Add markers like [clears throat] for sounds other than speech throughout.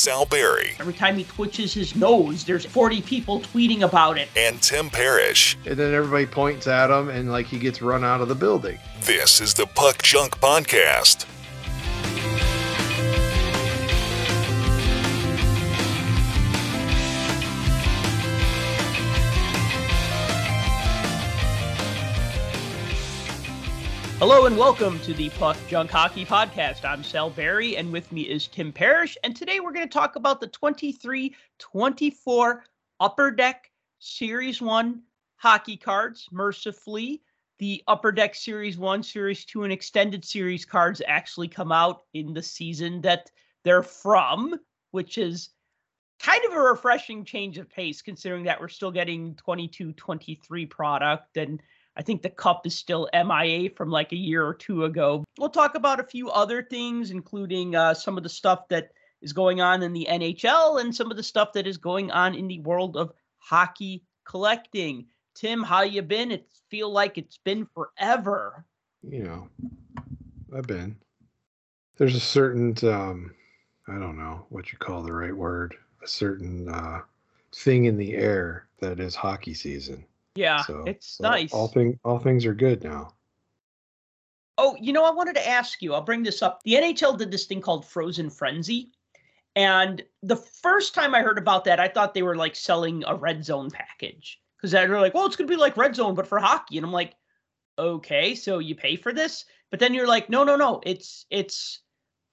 Sal Barry. Every time he twitches his nose, there's 40 people tweeting about it. And Tim Parish. And then everybody points at him and like he gets run out of the building. This is the Puck Junk Podcast. Hello and welcome to the Puck Junk Hockey Podcast. I'm Sal Barry, and with me is Tim Parish. And today we're going to talk about the 23 24 Upper Deck Series 1 hockey cards. Mercifully, the Upper Deck Series 1, Series 2, and Extended Series cards actually come out in the season that they're from, which is kind of a refreshing change of pace considering that we're still getting 22 23 product and I think the cup is still MIA from like a year or two ago. We'll talk about a few other things, including uh, some of the stuff that is going on in the NHL and some of the stuff that is going on in the world of hockey collecting. Tim, how you been? It feel like it's been forever. You know, I've been. There's a certain, um, I don't know what you call the right word, a certain uh, thing in the air that is hockey season. Yeah, so, it's so nice. All thing, all things are good now. Oh, you know, I wanted to ask you. I'll bring this up. The NHL did this thing called Frozen Frenzy, and the first time I heard about that, I thought they were like selling a red zone package because they're like, "Well, it's gonna be like red zone, but for hockey," and I'm like, "Okay, so you pay for this?" But then you're like, "No, no, no, it's it's."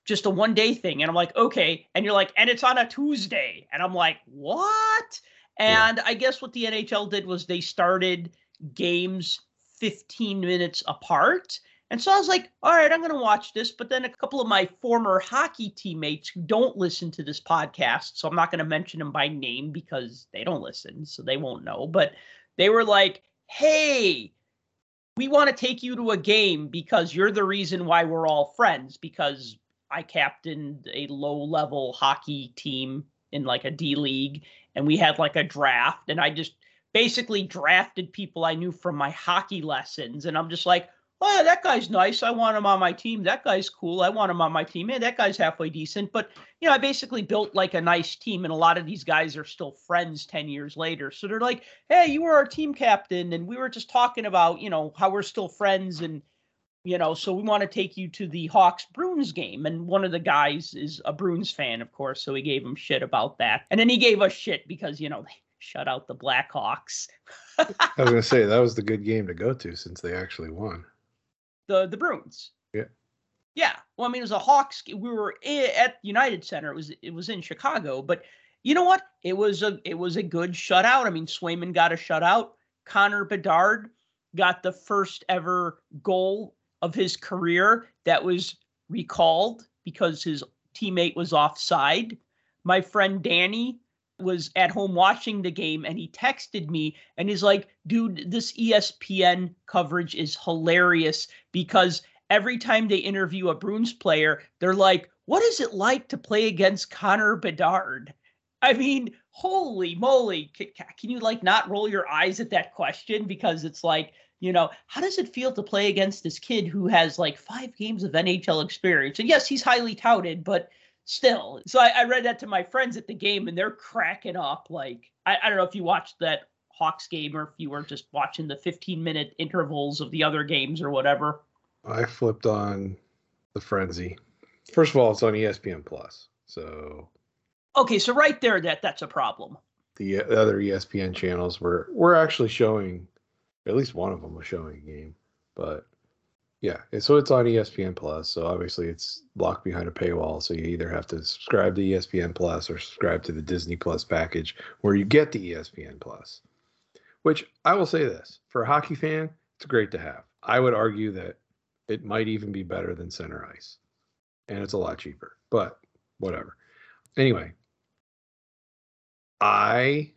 just a one day thing. And I'm like, okay. And you're like, and it's on a Tuesday. And I'm like, what? And yeah. I guess what the NHL did was they started games 15 minutes apart. And so I was like, all right, I'm going to watch this. But then a couple of my former hockey teammates who don't listen to this podcast, so I'm not going to mention them by name because they don't listen, so they won't know. But they were like, hey, we want to take you to a game because you're the reason why we're all friends because I captained a low level hockey team in like a D league and we had like a draft and I just basically drafted people I knew from my hockey lessons and I'm just like, "Oh, that guy's nice. I want him on my team. That guy's cool. I want him on my team. Man, that guy's halfway decent." But, you know, I basically built like a nice team and a lot of these guys are still friends 10 years later. So they're like, "Hey, you were our team captain and we were just talking about, you know, how we're still friends and you know, so we want to take you to the Hawks Bruins game. And one of the guys is a Bruins fan, of course, so he gave him shit about that. And then he gave us shit because, you know, they shut out the Blackhawks. [laughs] I was gonna say that was the good game to go to since they actually won. The the Bruins. Yeah. Yeah. Well, I mean, it was a Hawks. We were at United Center. It was it was in Chicago, but you know what? It was a it was a good shutout. I mean, Swayman got a shutout. Connor Bedard got the first ever goal of his career that was recalled because his teammate was offside. My friend Danny was at home watching the game and he texted me and he's like, dude, this ESPN coverage is hilarious because every time they interview a Bruins player, they're like, what is it like to play against Connor Bedard? I mean, holy moly. Can, can you like not roll your eyes at that question? Because it's like, you know, how does it feel to play against this kid who has like five games of NHL experience? And yes, he's highly touted, but still. So I, I read that to my friends at the game and they're cracking up. Like, I, I don't know if you watched that Hawks game or if you were just watching the 15 minute intervals of the other games or whatever. I flipped on the frenzy. First of all, it's on ESPN Plus. So Okay, so right there that that's a problem. The, uh, the other ESPN channels were were actually showing at least one of them was showing a game. But yeah, so it's on ESPN Plus. So obviously it's locked behind a paywall. So you either have to subscribe to ESPN Plus or subscribe to the Disney Plus package where you get the ESPN Plus. Which I will say this for a hockey fan, it's great to have. I would argue that it might even be better than Center Ice. And it's a lot cheaper, but whatever. Anyway, I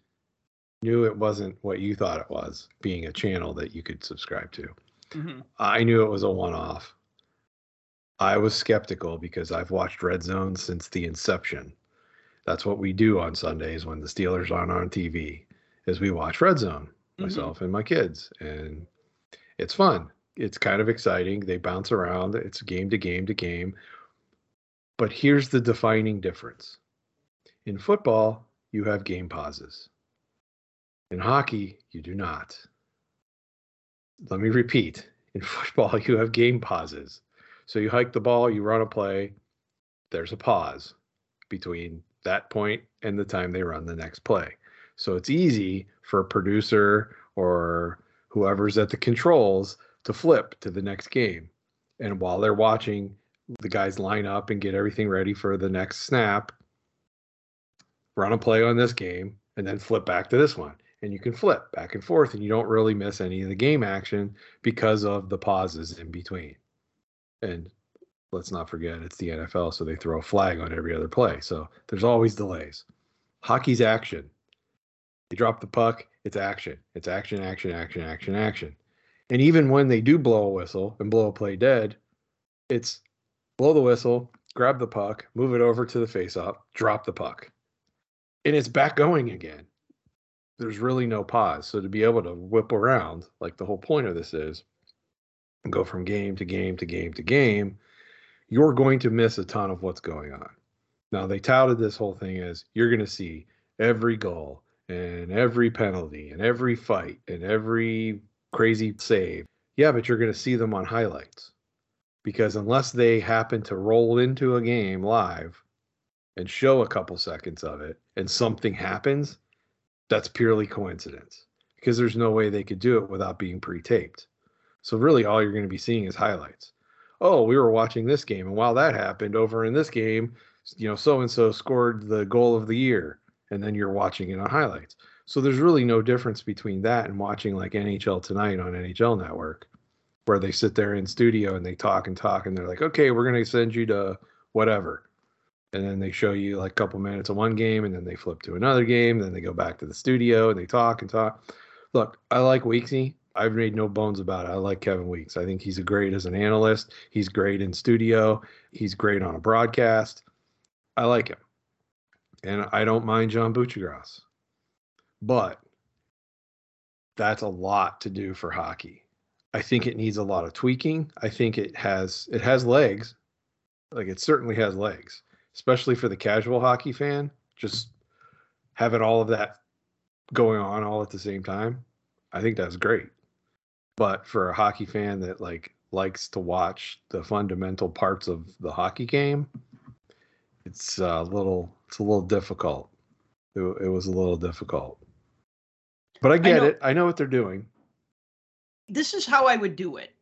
knew it wasn't what you thought it was, being a channel that you could subscribe to. Mm-hmm. I knew it was a one off. I was skeptical because I've watched Red Zone since the inception. That's what we do on Sundays when the Steelers aren't on TV, is we watch Red Zone, mm-hmm. myself and my kids. And it's fun. It's kind of exciting. They bounce around. It's game to game to game. But here's the defining difference. In football, you have game pauses. In hockey, you do not. Let me repeat. In [laughs] football, you have game pauses. So you hike the ball, you run a play, there's a pause between that point and the time they run the next play. So it's easy for a producer or whoever's at the controls to flip to the next game. And while they're watching the guys line up and get everything ready for the next snap, run a play on this game and then flip back to this one. And you can flip back and forth and you don't really miss any of the game action because of the pauses in between. And let's not forget it's the NFL, so they throw a flag on every other play. So there's always delays. Hockey's action. You drop the puck, it's action. It's action, action, action, action, action. And even when they do blow a whistle and blow a play dead, it's blow the whistle, grab the puck, move it over to the face up, drop the puck. And it's back going again. There's really no pause. So to be able to whip around, like the whole point of this is, and go from game to game to game to game, you're going to miss a ton of what's going on. Now, they touted this whole thing as you're going to see every goal and every penalty and every fight and every crazy save. Yeah, but you're going to see them on highlights because unless they happen to roll into a game live and show a couple seconds of it and something happens, that's purely coincidence because there's no way they could do it without being pre taped. So, really, all you're going to be seeing is highlights. Oh, we were watching this game, and while that happened over in this game, you know, so and so scored the goal of the year, and then you're watching it on highlights. So, there's really no difference between that and watching like NHL Tonight on NHL Network, where they sit there in studio and they talk and talk, and they're like, okay, we're going to send you to whatever. And then they show you like a couple minutes of one game, and then they flip to another game. Then they go back to the studio and they talk and talk. Look, I like Weeksy. I've made no bones about it. I like Kevin Weeks. I think he's a great as an analyst. He's great in studio. He's great on a broadcast. I like him. And I don't mind John Buccigross. But that's a lot to do for hockey. I think it needs a lot of tweaking. I think it has it has legs. Like it certainly has legs, especially for the casual hockey fan. Just having all of that going on all at the same time. I think that's great. But for a hockey fan that like likes to watch the fundamental parts of the hockey game, it's uh, a little it's a little difficult. It, it was a little difficult. But I get know- it. I know what they're doing. this is how I would do it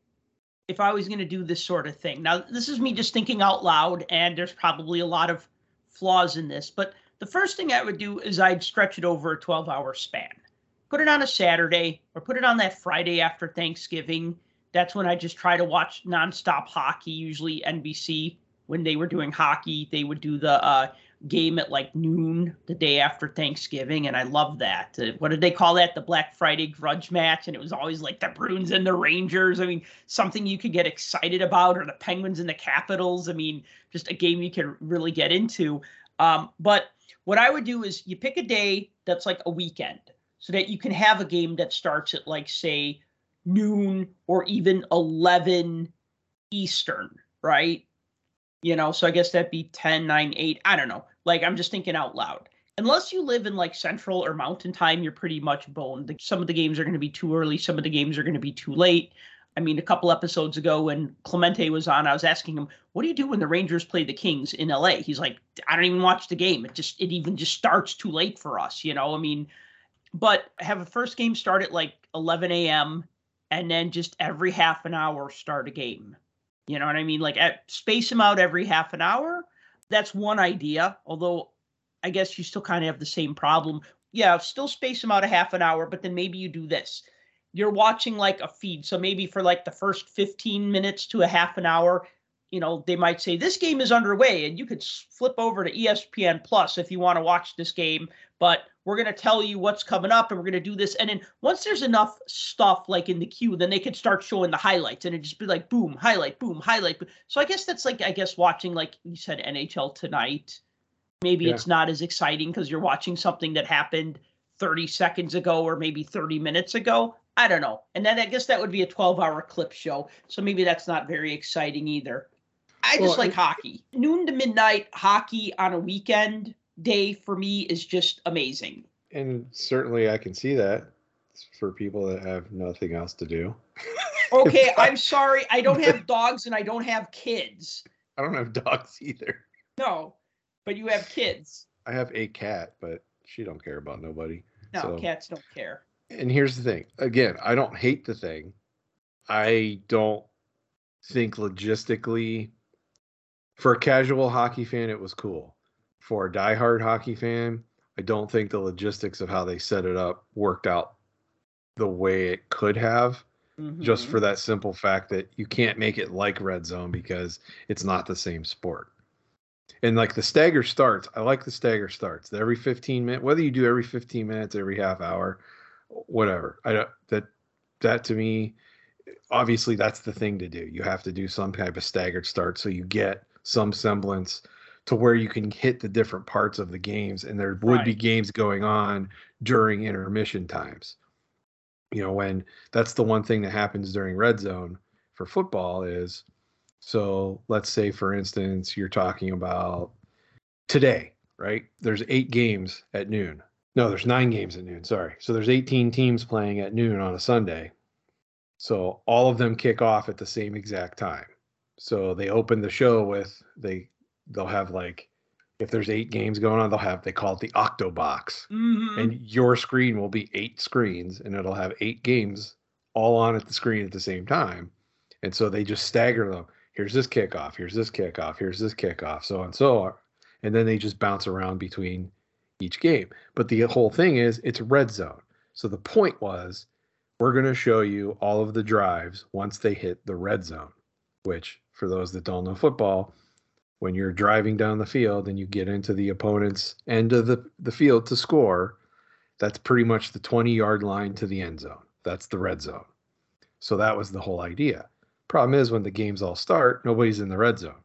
if I was going to do this sort of thing. Now, this is me just thinking out loud, and there's probably a lot of flaws in this. But the first thing I would do is I'd stretch it over a 12 hour span. Put it on a Saturday or put it on that Friday after Thanksgiving. That's when I just try to watch nonstop hockey, usually NBC. When they were doing hockey, they would do the uh, game at like noon the day after Thanksgiving, and I love that. Uh, what did they call that? The Black Friday grudge match, and it was always like the Bruins and the Rangers. I mean, something you could get excited about, or the Penguins and the Capitals. I mean, just a game you could really get into. Um, but what I would do is you pick a day that's like a weekend, so that you can have a game that starts at like say noon or even 11 Eastern, right? You know so i guess that'd be 10 9 8 i don't know. Like i'm just thinking out loud. Unless you live in like central or mountain time you're pretty much boned. Some of the games are going to be too early some of the games are going to be too late. I mean a couple episodes ago when clemente was on i was asking him what do you do when the rangers play the kings in la he's like i don't even watch the game. It just it even just starts too late for us you know i mean but have a first game start at like 11 a.m and then just every half an hour start a game you know what I mean? Like at, space them out every half an hour. That's one idea. Although I guess you still kind of have the same problem. Yeah, still space them out a half an hour, but then maybe you do this. You're watching like a feed. So maybe for like the first 15 minutes to a half an hour, you know, they might say this game is underway and you could flip over to ESPN Plus if you want to watch this game, but we're going to tell you what's coming up and we're going to do this. And then once there's enough stuff like in the queue, then they could start showing the highlights and it just be like boom, highlight, boom, highlight. So I guess that's like, I guess watching, like you said, NHL tonight. Maybe Yeah. it's not as exciting because you're watching something that happened 30 seconds ago or maybe 30 minutes ago. I don't know. And then I guess that would be a 12 hour clip show. So maybe that's not very exciting either. I just Well, like hockey. Noon to midnight hockey on a weekend day for me is just amazing. And certainly I can see that for people that have nothing else to do. [laughs] Okay, I'm sorry. I don't have dogs and I don't have kids. I don't have dogs either. No, but you have kids. I have a cat, but she don't care about nobody. No, So- cats don't care. And here's the thing. Again, I don't hate the thing. I don't think logistically for a casual hockey fan it was cool. For a diehard hockey fan, I don't think the logistics of how they set it up worked out the way it could have just Mhm. for that simple fact that you can't make it like red zone because it's not the same sport. And like the stagger starts i like the stagger starts. Every 15 minutes whether you do every 15 minutes every half hour whatever i don't that that to me obviously that's the thing to do. You have to do some type of staggered start so you get some semblance to where you can hit the different parts of the games and there would be games going on during intermission times. You know when that's the one thing that happens during red zone for football is so let's say for instance you're talking about today right? There's eight games at noon. No there's nine games at noon sorry. So there's 18 teams playing at noon on a sunday. So all of them kick off at the same exact time. So they open the show with they they'll have like if there's eight games going on they'll have they call it the octo box Mhm. and your screen will be eight screens and it'll have eight games all on at the screen at the same time. And so they just stagger them. Here's this kickoff here's this kickoff here's this kickoff so on and so on and then they just bounce around between each game. But the whole thing is it's red zone. So the point was we're going to show you all of the drives once they hit the red zone which for those that don't know football when you're driving down the field and you get into the opponent's end of the, the field to score, that's pretty much the 20 yard line to the end zone. That's the red zone. So that was the whole idea. Problem is, when the games all start, nobody's in the red zone.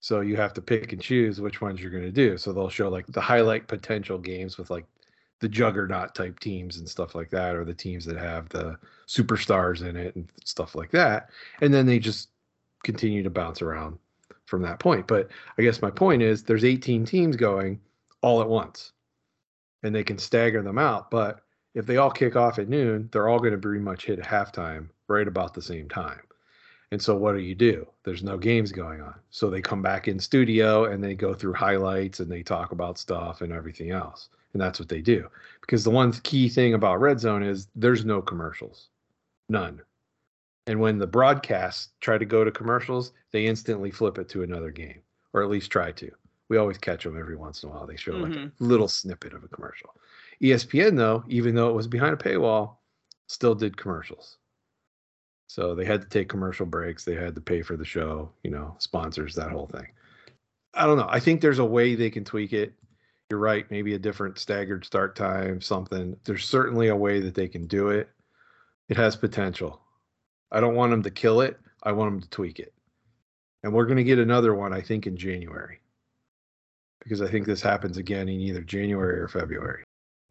So you have to pick and choose which ones you're going to do. So they'll show like the highlight potential games with like the juggernaut type teams and stuff like that, or the teams that have the superstars in it and stuff like that. And then they just continue to bounce around from that point. But I guess my point is there's 18 teams going all at once and they can stagger them out. But if they all kick off at noon, they're all going to pretty much hit halftime right about the same time. And so what do you do? There's no games going on. So they come back in studio and they go through highlights and they talk about stuff and everything else. And that's what they do. Because the one key thing about Red Zone is there's no commercials. None. And when the broadcasts try to go to commercials, they instantly flip it to another game, or at least try to. We always catch them every once in a while. They show like Mhm. a little snippet of a commercial. ESPN, though, even though it was behind a paywall, still did commercials. So they had to take commercial breaks. They had to pay for the show, you know, sponsors, that whole thing. I don't know. I think there's a way they can tweak it. You're right. Maybe a different staggered start time, something. There's certainly a way that they can do it. It has potential. I don't want them to kill it. I want them to tweak it. And we're going to get another one, I think, in January. Because I think this happens again in either January or February.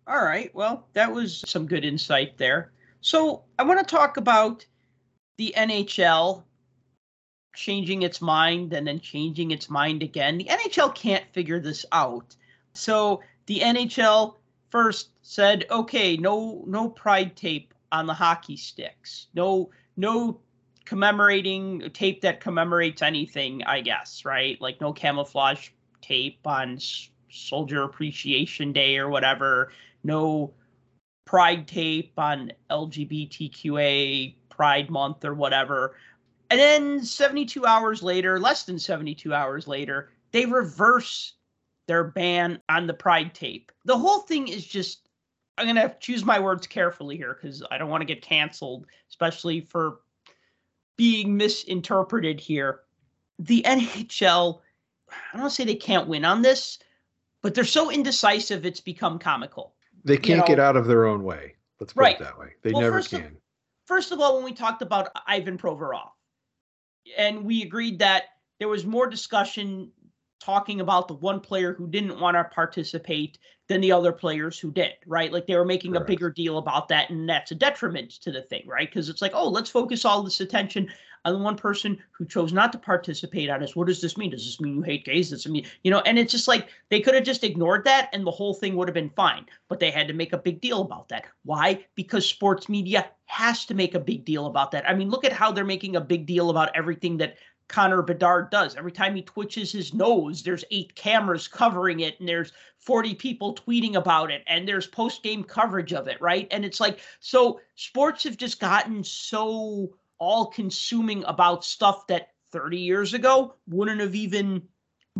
All right. Well, that was some good insight there. So I want to talk about the NHL changing its mind and then changing its mind again. The NHL can't figure this out. So the NHL first said, okay, no no pride tape on the hockey sticks. No no commemorating tape that commemorates anything, I guess, right? Like no camouflage tape on Soldier Appreciation Day or whatever. No pride tape on LGBTQA Pride Month or whatever. And then 72 hours later, less than 72 hours later, they reverse their ban on the pride tape. The whole thing is just I'm going to choose my words carefully here cuz I don't want to get canceled, especially for being misinterpreted here. The NHL I don't say they can't win on this, but they're so indecisive it's become comical. They can't know- get out of their own way. Let's put Right. it that way. They Well, never first of- can. First of all, when we talked about Ivan Provorov, and we agreed that there was more discussion talking about the one player who didn't want to participate than the other players who did, right? Like they were making a bigger deal about that, and that's a detriment to the thing, right? Because it's like, oh, let's focus all this attention I'm the one person who chose not to participate on this. What does this mean? Does this mean you hate gays? Does it mean, you know, and it's just like they could have just ignored that and the whole thing would have been fine. But they had to make a big deal about that. Why? Because sports media has to make a big deal about that. I mean, look at how they're making a big deal about everything that Connor Bedard does. Every time he twitches his nose, there's eight cameras covering it, and there's 40 people tweeting about it, and there's post game coverage of it, right? And it's like, so sports have just gotten so all consuming about stuff that 30 years ago wouldn't have even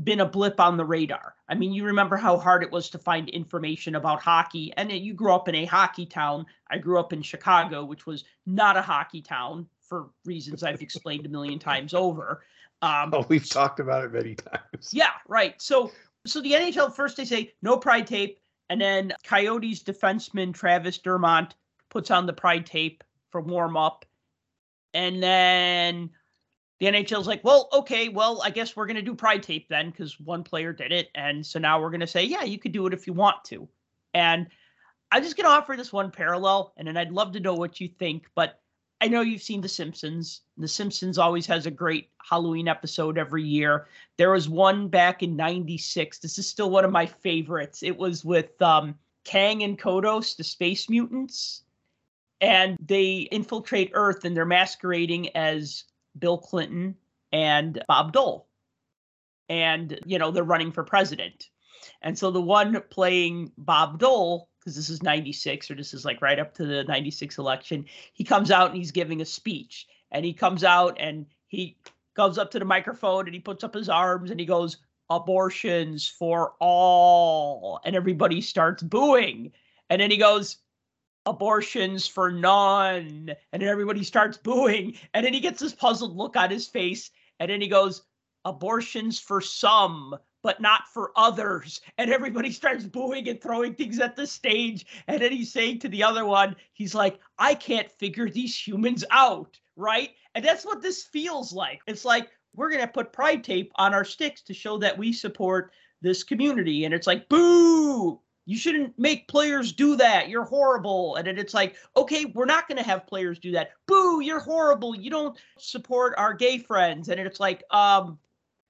been a blip on the radar. I mean, you remember how hard it was to find information about hockey, and you grew up in a hockey town. I grew up in Chicago, which was not a hockey town for reasons I've explained a million [laughs] times over. Um, oh, we've talked about it many times. Yeah, right. So, so the NHL first they say no pride tape, and then Coyotes defenseman Travis Dermott puts on the pride tape for warm up, and then the NHL's like, well, okay, well, I guess we're gonna do pride tape then because one player did it, and so now we're gonna say, yeah, you could do it if you want to, and I'm just gonna offer this one parallel, and then I'd love to know what you think, but I know you've seen The Simpsons. The Simpsons always has a great Halloween episode every year. There was one back in 96. This is still one of my favorites. It was with um, Kang and Kodos, the space mutants. And they infiltrate Earth and they're masquerading as Bill Clinton and Bob Dole. And, you know, they're running for president. And so the one playing Bob Dole because this is 96 or this is like right up to the 96 election he comes out and he's giving a speech. And he comes out and he goes up to the microphone and he puts up his arms and he goes abortions for all. And everybody starts booing. And then he goes abortions for none. And then everybody starts booing. And then he gets this puzzled look on his face. And then he goes abortions for some but not for others. And everybody [laughs] starts booing and throwing things at the stage. And then he's saying to the other one, he's like, I can't figure these humans out. Right. And that's what this feels like. It's like, we're going to put pride tape on our sticks to show that we support this community. And it's like, boo, you shouldn't make players do that. You're horrible. And then it's like, okay, we're not going to have players do that. Boo, you're horrible. You don't support our gay friends. And it's like, um,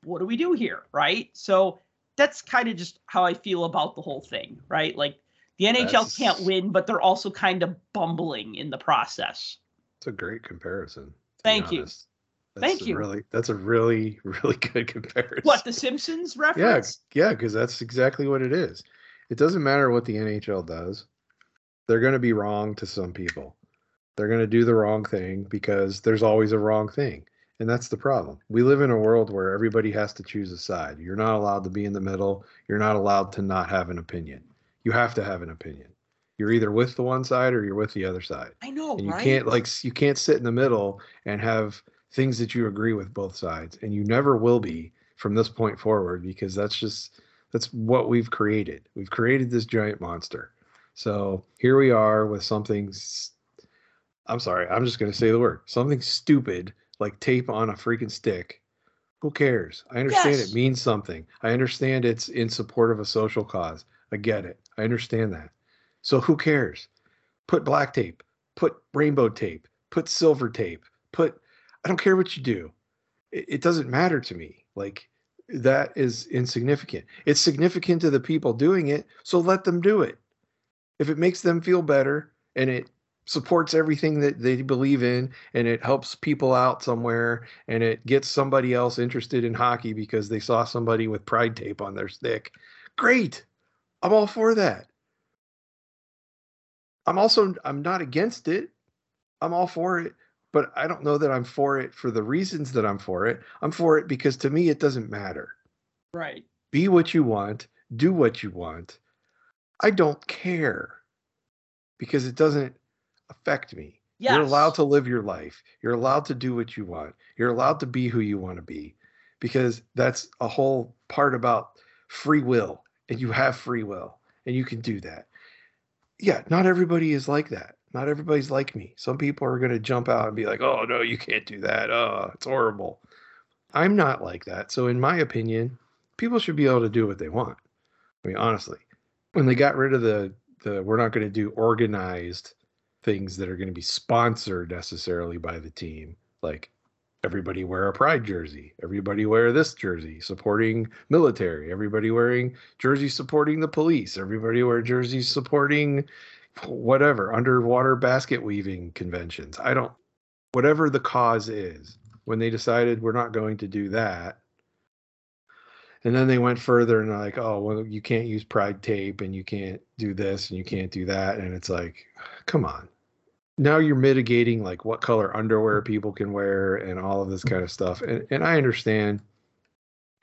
what do we do here? Right. So that's kind of just how I feel about the whole thing. Right. Like the NHL that's, can't win, but they're also kind of bumbling in the process. It's a great comparison. Thank you. That's Thank you. Really, that's a really, really [laughs] good comparison. What the Simpsons reference? Yeah, yeah, because that's exactly what it is. It doesn't matter what the NHL does; they're going to be wrong to some people. They're going to do the wrong thing because there's always a wrong thing. And that's the problem. We live in a world where everybody has to choose a side. You're not allowed to be in the middle. You're not allowed to not have an opinion. You have to have an opinion. You're either with the one side or you're with the other side. I know, and you right? can't like you can't sit in the middle and have things that you agree with both sides, and you never will be from this point forward because that's just that's what we've created. We've created this giant monster. So here we are with something. I'm sorry, I'm just going to say the word something stupid like tape on a freaking stick. Who cares? I understand yes. it means something. I understand it's in support of a social cause. I get it. I understand that. So who cares? Put black tape, put rainbow tape, put silver tape, put I don't care what you do. It, it doesn't matter to me. Like that is insignificant. It's significant to the people doing it, so let them do it. If it makes them feel better and it supports everything that they believe in and it helps people out somewhere and it gets somebody else interested in hockey because they saw somebody with pride tape on their stick. Great! I'm all for that. I'm also i'm not against it. I'm all for it but i don't know that i'm for it for the reasons that i'm for it. I'm for it because to me it doesn't matter. Right. Be what you want do what you want. I don't care because it doesn't affect me. Yes. You're allowed to live your life. You're allowed to do what you want. You're allowed to be who you want to be because that's a whole part about free will and you have free will and you can do that. Yeah, not everybody is like that. Not everybody's like me. Some people are going to jump out and be like, "Oh no, you can't do that. Oh, it's horrible." I'm not like that. So in my opinion, people should be able to do what they want. I mean, honestly, when they got rid of the the we're not going to do organized things that are going to be sponsored necessarily by the team, like everybody wear a pride jersey everybody wear this jersey supporting military everybody wearing jersey supporting the police everybody wear jerseys supporting whatever underwater basket weaving conventions. I don't whatever the cause is when they decided we're not going to do that and then they went further and like oh well you can't use pride tape and you can't do this and you can't do that and it's like come on now you're mitigating like what color underwear people can wear and all of this kind of stuff. And and I understand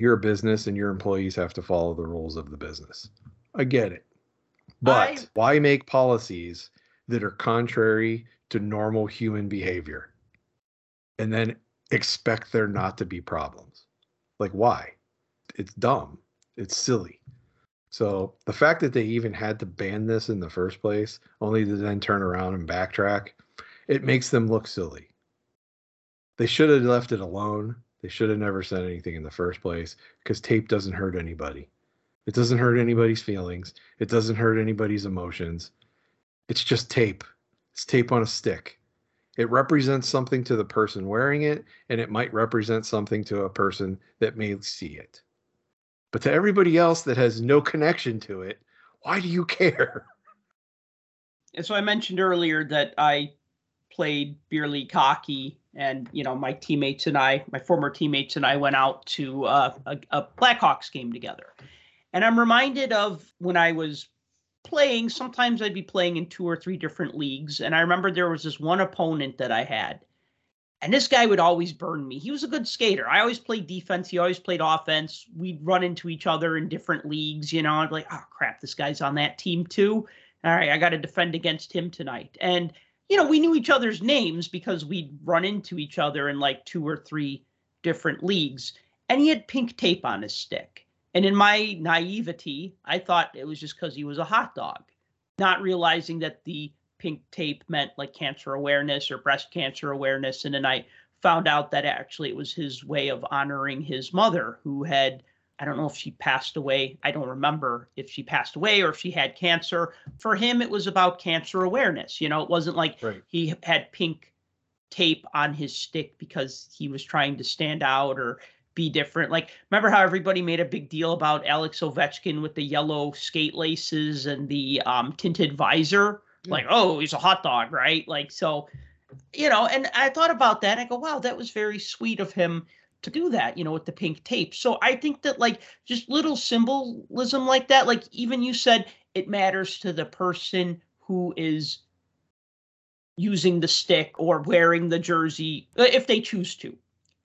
you're a business and your employees have to follow the rules of the business. I get it. But I- why make policies that are contrary to normal human behavior and then expect there not to be problems? Like why? It's dumb. It's silly. So the fact that they even had to ban this in the first place, only to then turn around and backtrack, it makes them look silly. They should have left it alone. They should have never said anything in the first place because tape doesn't hurt anybody. It doesn't hurt anybody's feelings. It doesn't hurt anybody's emotions. It's just tape. It's tape on a stick. It represents something to the person wearing it, and it might represent something to a person that may see it. But to everybody else that has no connection to it, why do you care? [laughs] And so I mentioned earlier that I played beer league hockey, and you know my teammates and I, my former teammates and I, went out to uh, a, a Blackhawks game together. And I'm reminded of when I was playing. Sometimes I'd be playing in two or three different leagues, and I remember there was this one opponent that I had, and this guy would always burn me. He was a good skater. I always played defense. He always played offense. We'd run into each other in different leagues. You know, I'd be like, oh crap, this guy's on that team too. All right, I got to defend against him tonight. And you know, we knew each other's names because we'd run into each other in like two or three different leagues. And he had pink tape on his stick. And in my naivety, I thought it was just because he was a hot dog, not realizing that the pink tape meant like cancer awareness or breast cancer awareness. And then I found out that actually it was his way of honoring his mother, who had, I don't know if she passed away. I don't remember if she passed away or if she had cancer. For him, it was about cancer awareness. You know, it wasn't like Right. he had pink tape on his stick because he was trying to stand out or be different. Like, remember how everybody made a big deal about Alex Ovechkin with the yellow skate laces and the um, tinted visor? Like, oh, he's a hot dog, right? Like, so, you know, and I thought about that. I go, wow, that was very sweet of him to do that, you know, with the pink tape. So I think that, like, just little symbolism like that, like, even you said it matters to the person who is using the stick or wearing the jersey uh, if they choose to.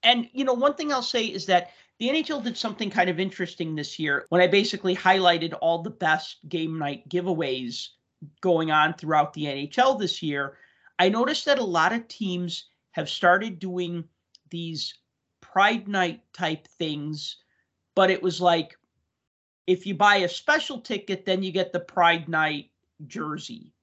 And you know, one thing I'll say is that the NHL did something kind of interesting this year when I basically highlighted all the best game night giveaways going on throughout the NHL this year. I noticed that a lot of teams have started doing these Pride Night type things, but it was like if you buy a special ticket, then you get the Pride Night jersey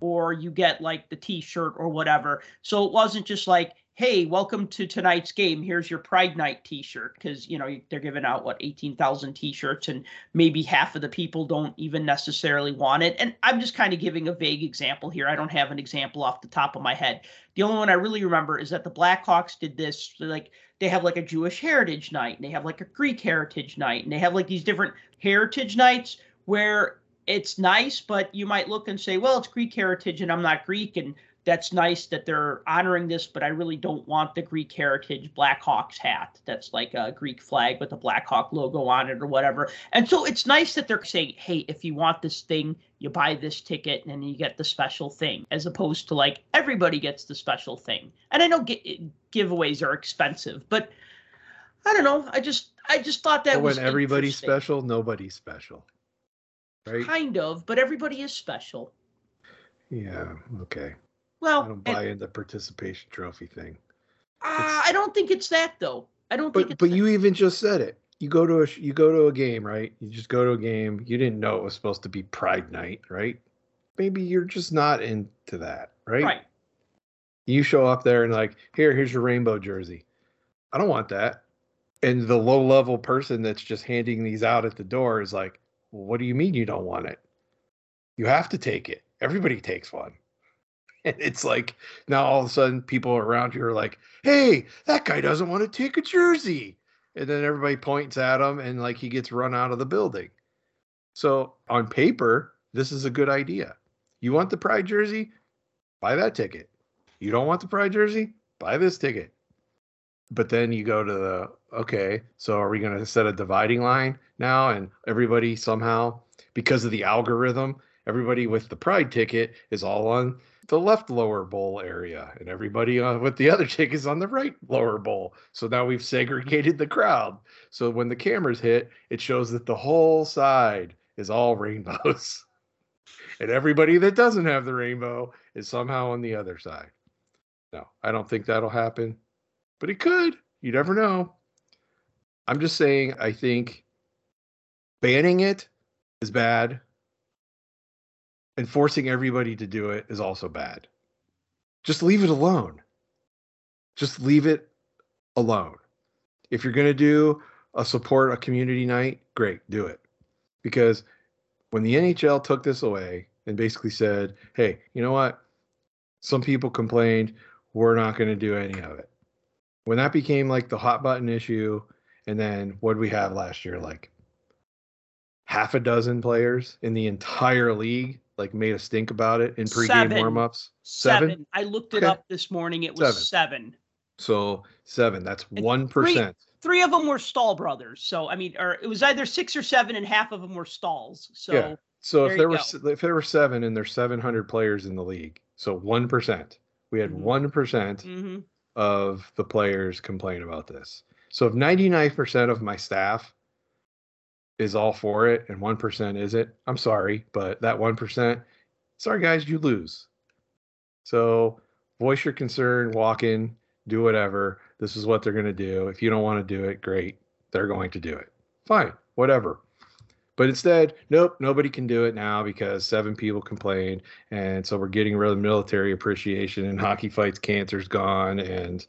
or you get like the t-shirt or whatever. So it wasn't just like, "Hey, welcome to tonight's game. Here's your Pride Night t-shirt" because, you know, they're giving out what 18,000 t-shirts and maybe half of the people don't even necessarily want it. And I'm just kind of giving a vague example here. I don't have an example off the top of my head. The only one I really remember is that the Blackhawks did this like they have like a Jewish heritage night and they have like a Greek heritage night and they have like these different heritage nights where it's nice, but you might look and say, well, it's Greek heritage and I'm not Greek. And that's nice that they're honoring this, but I really don't want the Greek heritage Blackhawks hat. That's like a Greek flag with the Blackhawk logo on it or whatever. And so it's nice that they're saying, hey, if you want this thing, you buy this ticket and then you get the special thing, as opposed to like everybody gets the special thing. And I know gi- giveaways are expensive, but I don't know. I just I just thought that But was when everybody's special, nobody's special. Right? Kind of, but everybody is special. Yeah. Okay. Well, I don't and- buy into the participation trophy thing. Uh, I don't think it's that though. I don't think But it's but that. you even just said it. You go to a you go to a game, right? You just go to a game. You didn't know it was supposed to be Pride Night, right? Maybe you're just not into that, right? right. You show up there and like, here, here's your rainbow jersey. I don't want that. And the low level person that's just handing these out at the door is like, well, what do you mean you don't want it? You have to take it. Everybody takes one. And [laughs] it's like now all of a sudden people around you are like, "Hey, that guy doesn't want to take a jersey," and then everybody points at him, and like he gets run out of the building. So on paper, this is a good idea. You want the Pride jersey? Buy that ticket. You don't want the Pride jersey? Buy this ticket. But then you go to the okay, so are we going to set a dividing line now? And everybody somehow, because of the algorithm, everybody with the Pride ticket is all on the left lower bowl area, and everybody uh, with the other [laughs] chick is on the right lower bowl. So now we've segregated the crowd. So when the cameras hit, it shows that the whole side is all [laughs] rainbows. and everybody that doesn't have the rainbow is somehow on the other side. No, I don't think that'll happen, but it could. You never know. I'm just saying, I think banning it is bad, and forcing everybody to do it is also bad. Just leave it alone. Just leave it alone. If you're going to do a support a community night, great, do it. Because when the NHL took this away and basically said, hey, you know what? Some people complained, we're not going to do any of it. When that became like the hot button issue, and then what did we have last year? Like half a dozen players in the entire league like made a stink about it in pregame Seven. warmups. Seven. I looked it Okay. up this morning. It was seven. So seven. That's one percent. Three of them were Staal brothers. So I mean, or it was either six or seven, and half of them were Staals. So Yeah. So There if there were if there were seven and there's seven hundred players in the league, so one percent. We had Mhm. one mhm. of the players complain about this. So if ninety nine percent of my staff is all for it and one percent is it. I'm sorry, but that one percent, sorry guys, you lose. So voice your concern, walk in, do whatever. This is what they're going to do. If you don't want to do it, great. They're going to do it. Fine, whatever. But instead, nope, nobody can do it now because seven people complained. And so we're getting rid of military appreciation and [laughs] hockey fights cancer's gone and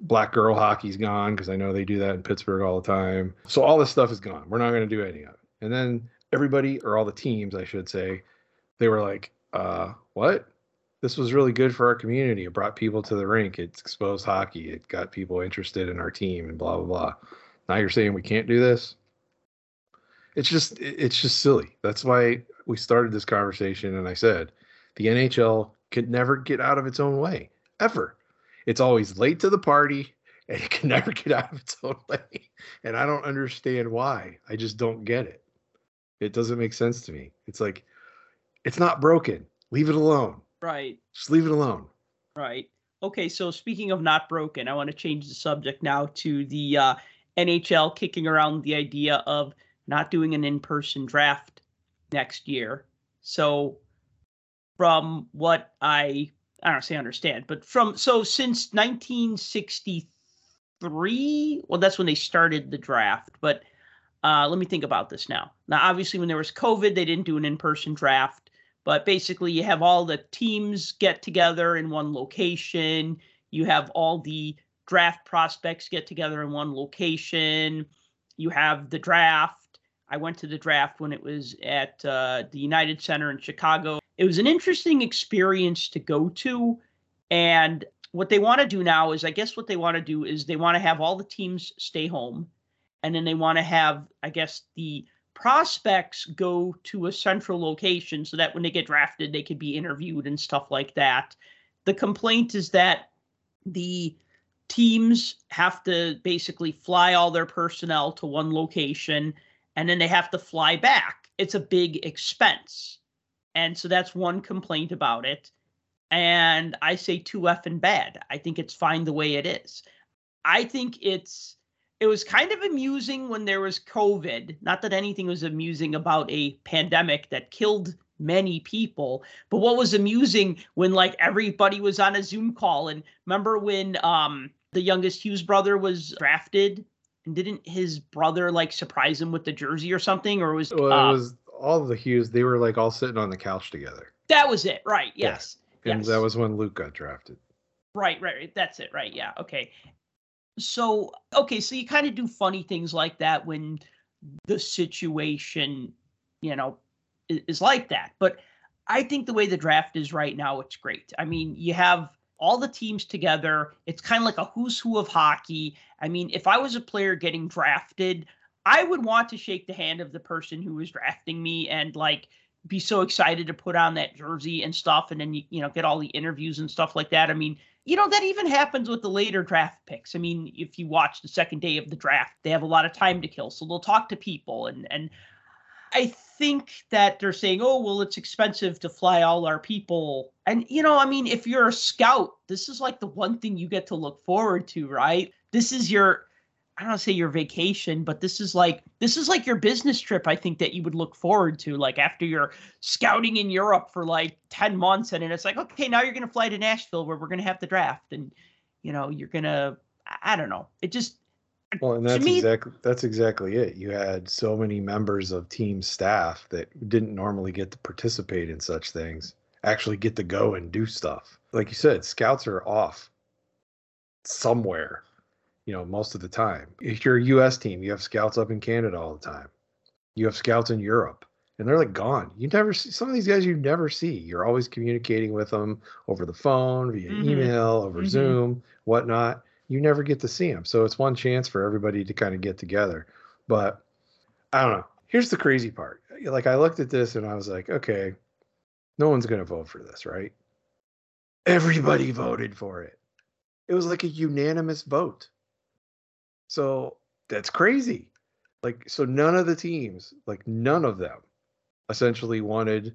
black girl hockey's gone because I know they do that in Pittsburgh all the time. So all this stuff is gone. We're not going to do any of it. And then everybody, or all the teams, I should say, they were like, uh, what? This was really good for our community. It brought people to the rink. It exposed hockey. It got people interested in our team and blah, blah, blah. Now you're saying we can't do this? It's just it's just silly. That's why we started this conversation and I said the NHL could never get out of its own way ever. It's always late to the party [laughs] and it can never get out of its own way. And I don't understand why. I just don't get it. It doesn't make sense to me. It's like it's not broken. Leave it alone. Right. Just leave it alone. Right. Okay. So speaking of not broken, I want to change the subject now to the uh, NHL kicking around the idea of not doing an in-person draft next year. So from what I I don't say I understand, but from so since 1963, well, that's when they started the draft. But uh, let me think about this now. Now, obviously, when there was COVID, they didn't do an in-person draft but basically you have all the teams get together in one location you have all the draft prospects get together in one location you have the draft i went to the draft when it was at uh, the united center in chicago it was an interesting experience to go to. And what they want to do now is i guess what they want to do is they want to have all the teams stay home. And then they want to have i guess the prospects go to a central location so that when they get drafted they can be interviewed and stuff like that. The complaint is that the teams have to basically fly all their personnel to one location and then they have to fly back. It's a big expense and so that's one complaint about it. And i say too effing bad. I think it's fine the way it is. I think it's it was kind of amusing when there was COVID. Not that anything was amusing about a pandemic that killed many people, but what was amusing when like everybody was on a Zoom call and remember when um the youngest Hughes brother was drafted? And didn't his brother like surprise him with the jersey or something or was Well, it was all of the Hughes. They were like all sitting on the couch together, that was it, right? Yeah. Yes. and yes. that was when Luke got drafted. Right, right, right. That's it. Right. Yeah. Okay. So, okay. So you kind of do funny things like that when the situation, you know, is, is like that. But I think the way the draft is right now, it's great. I mean, you have all the teams together. It's kind of like a who's who of hockey. I mean, if I was a player getting drafted, I would want to shake the hand of the person who was drafting me and like be so excited to put on that jersey and stuff and then you, you know get all the interviews and stuff like that. I mean, you know, that even happens with the later draft picks. I mean, if you watch the second day of the draft, they have a lot of time to kill. So they'll talk to people and and I think that they're saying, "Oh, well, it's expensive to fly all our people." And you know, I mean, if you're a scout, this is like the one thing you get to look forward to, right? This is your I don't want to say your vacation, but this is like this is like your business trip. I think that you would look forward to, like after you're scouting in Europe for like ten months, and then it's like, okay, now you're gonna fly to Nashville where we're gonna have the draft, and you know you're gonna, I don't know, it just. Well, and that's me, exactly that's exactly it. You had so many members of team staff that didn't normally get to participate in such things, actually get to go and do stuff. Like you said, scouts are off somewhere you know, most of the time. If you're a US team, you have scouts up in Canada all the time. You have scouts in Europe and they're like gone. You never see some of these guys you never see. You're always communicating with them over the phone, via mm-hmm. email, over mm-hmm. Zoom, whatnot. You never get to see them. So it's one chance for everybody to kind of get together. But I don't know. Here's the crazy part. Like I looked at this and I was like, okay, no one's going to vote for this, right? Everybody voted for it. It was like a unanimous vote. So that's crazy. Like, so none of the teams, like none of them, essentially wanted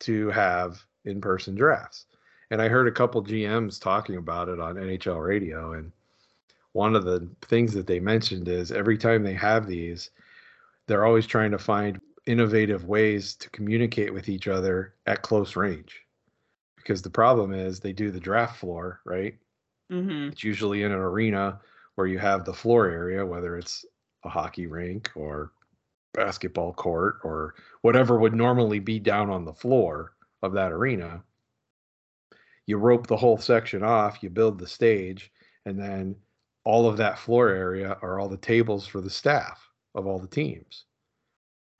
to have in person drafts. And I heard a couple GMs talking about it on NHL radio. And one of the things that they mentioned is every time they have these, they're always trying to find innovative ways to communicate with each other at close range. Because the problem is they do the draft floor, right? Mm-hmm. It's usually in an arena where you have the floor area, whether it's a hockey rink or basketball court or whatever would normally be down on the floor of that arena. You rope the whole section off, you build the stage, and then all of that floor area are all the tables for the staff of all the teams.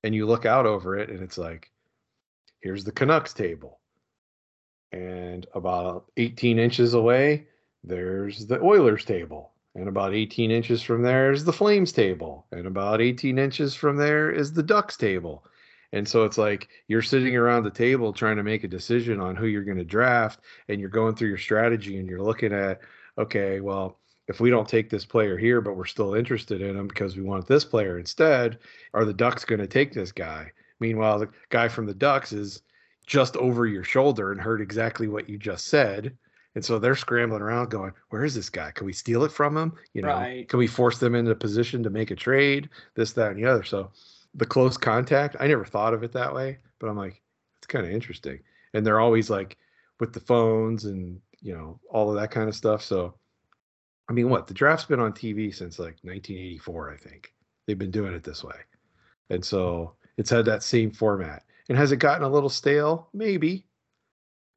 And you look out over it, and it's like, here's the Canucks table. And about 18 inches away, there's the Oilers table. And about 18 inches from there is the Flames table. And about 18 inches from there is the Ducks table. And so it's like you're sitting around the table trying to make a decision on who you're going to draft. And you're going through your strategy and you're looking at, okay, well, if we don't take this player here, but we're still interested in him because we want this player instead, are the Ducks going to take this guy? Meanwhile, the guy from the Ducks is just over your shoulder and heard exactly what you just said and so they're scrambling around going, where is this guy? Can we steal it from him? You know, right. can we force them into a position to make a trade? This, that, and the other. So the close contact, I never thought of it that way, but I'm like, it's kind of interesting. And they're always like with the phones and, you know, all of that kind of stuff. So, I mean, what? The draft's been on TV since like 1984, I think. They've been doing it this way. And so it's had that same format. And has it gotten a little stale? Maybe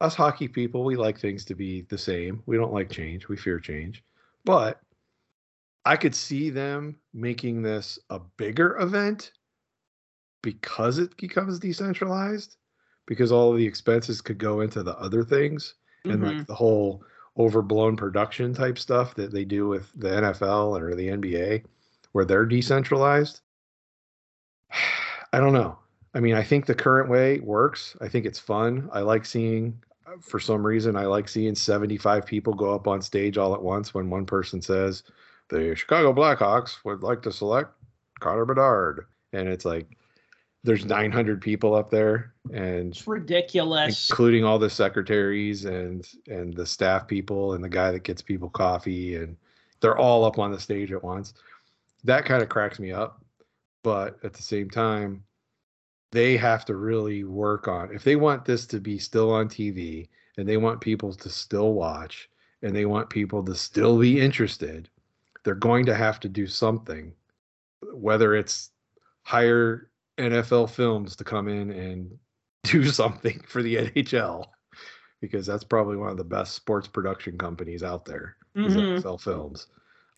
us hockey people, we like things to be the same. We don't like change. We fear change. But I could see them making this a bigger event because it becomes decentralized, because all of the expenses could go into the other things and mm-hmm. like the whole overblown production type stuff that they do with the NFL or the NBA where they're decentralized. [sighs] I don't know. I mean, I think the current way works. I think it's fun. I like seeing for some reason, I like seeing 75 people go up on stage all at once when one person says, the Chicago Blackhawks would like to select Connor Bedard. And it's like, there's 900 people up there and it's ridiculous including all the secretaries and and the staff people and the guy that gets people coffee and they're all up on the stage at once that kind of cracks me up but at the same time they have to really work on if they want this to be still on TV and they want people to still watch and they want people to still be interested, they're going to have to do something, whether it's hire NFL films to come in and [laughs] do something for the NHL because that's probably one of the best sports production companies out there. Mm-hmm. NFL Films.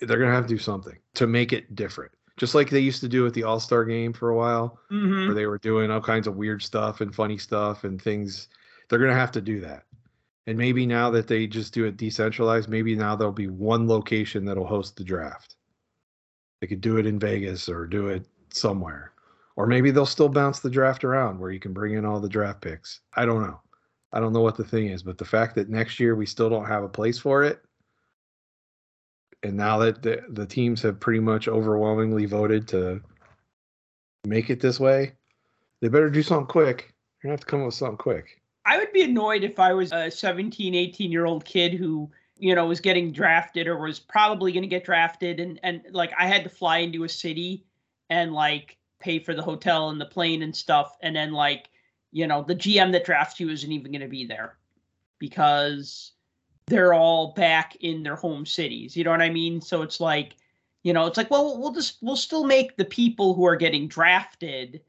They're going to have to do something to make it different just like they used to do at the All Star game for a while, hmm where they were doing all kinds of weird stuff and funny stuff and things. They're gonna have to do that. And maybe now that they just do it decentralized, maybe now there'll be one location that'll host the draft. They could do it in Vegas or do it somewhere. Or maybe they'll still bounce the draft around where you can bring in all the draft picks. I don't know. I don't know what the thing is, but the fact that next year we still don't have a place for it, and now that the, the teams have pretty much overwhelmingly voted to make it this way, they better do something quick. You're gonna have to come up with something quick. I would be annoyed if I was a 17, 18 year old kid who, you know, was getting drafted or was probably going to get drafted and and like I had to fly into a city and like pay for the hotel and the plane and stuff and then like, you know, the GM that drafts you isn't even going to be there because they're all back in their home cities. You know what I mean? So it's like, you know, it's like, well, we'll just we'll still make the people who are getting drafted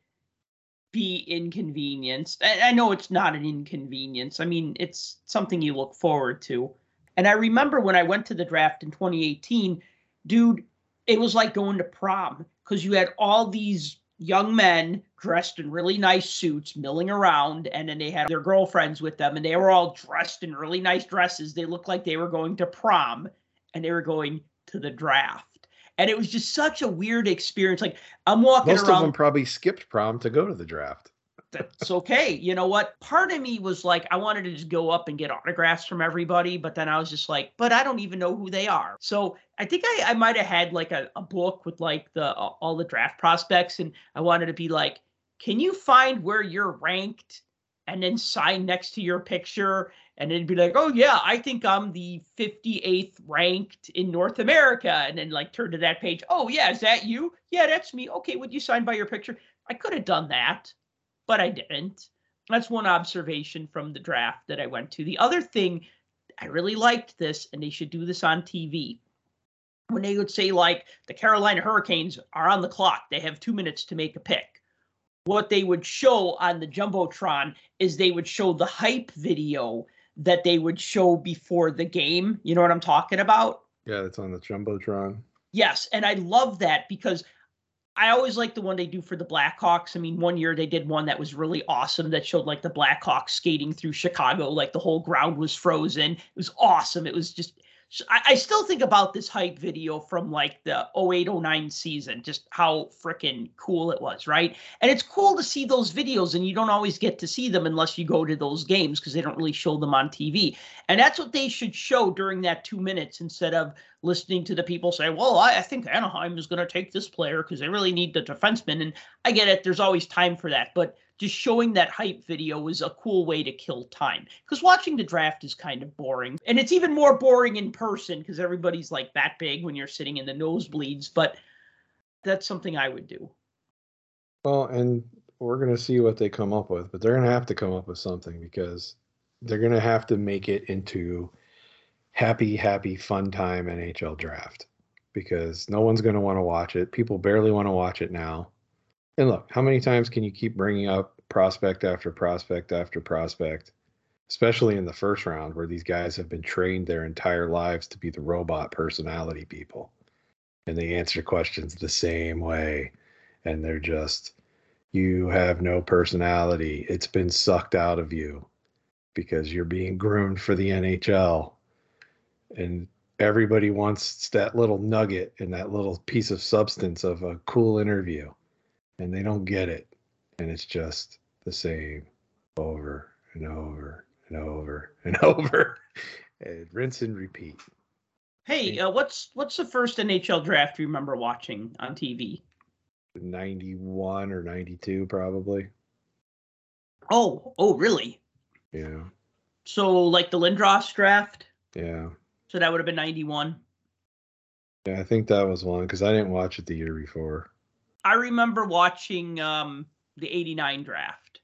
be inconvenienced. I, I know it's not an inconvenience. I mean, it's something you look forward to. And I remember when I went to the draft in 2018, dude, it was like going to prom because you had all these young men dressed in really nice suits milling around and then they had their girlfriends with them and they were all dressed in really nice dresses. They looked like they were going to prom and they were going to the draft. And it was just such a weird experience. Like i'm walking Most around of them probably skipped prom to go to the draft. That's okay. You know what? Part of me was like, I wanted to just go up and get autographs from everybody, but then I was just like, but I don't even know who they are. So I think I, I might have had like a, a book with like the all the draft prospects, and I wanted to be like, can you find where you're ranked, and then sign next to your picture, and then be like, oh yeah, I think I'm the 58th ranked in North America, and then like turn to that page. Oh yeah, is that you? Yeah, that's me. Okay, would you sign by your picture? I could have done that but I didn't. That's one observation from the draft that I went to. The other thing, I really liked this, and they should do this on TV. When they would say, like, the Carolina Hurricanes are on the clock, they have two minutes to make a pick. What they would show on the Jumbotron is they would show the hype video that they would show before the game. You know what I'm talking about? Yeah, it's on the jumbotron. Yes, and I love that because I always like the one they do for the Blackhawks. I mean, one year they did one that was really awesome that showed like the Blackhawks skating through Chicago, like the whole ground was frozen. It was awesome. It was just I, still think about this hype video from like the 0809 season, just how freaking cool it was, right? And it's cool to see those videos, and you don't always get to see them unless you go to those games because they don't really show them on TV. And that's what they should show during that two minutes instead of listening to the people say, well, I, I think Anaheim is going to take this player because they really need the defenseman. And I get it, there's always time for that. But just showing that hype video was a cool way to kill time because watching the draft is kind of boring and it's even more boring in person because everybody's like that big when you're sitting in the nosebleeds but that's something i would do Well, and we're gonna see what they come up with, but they're gonna have to come up with something because they're gonna have to make it into happy, happy, fun time NHL draft because no one's gonna want to watch it. People barely want to watch it now. And look, how many times can you keep bringing up prospect after prospect after prospect, especially in the first round where these guys have been trained their entire lives to be the robot personality people and they answer questions the same way and they're just you have no personality. It's been sucked out of you because you're being groomed for the NHL. And everybody wants that little nugget and that little piece of substance of a cool interview. And they don't get it. And it's just the same over and over and over and [laughs] over. And rinse and repeat. hey uh, what's what's the first nhl draft you remember watching on tv 91 or 92, probably. oh oh really Yeah. so like the lindros draft Yeah. so that would have been 91 Yeah, I think that was one because I didn't watch it the year before. I remember watching um, the 89 draft,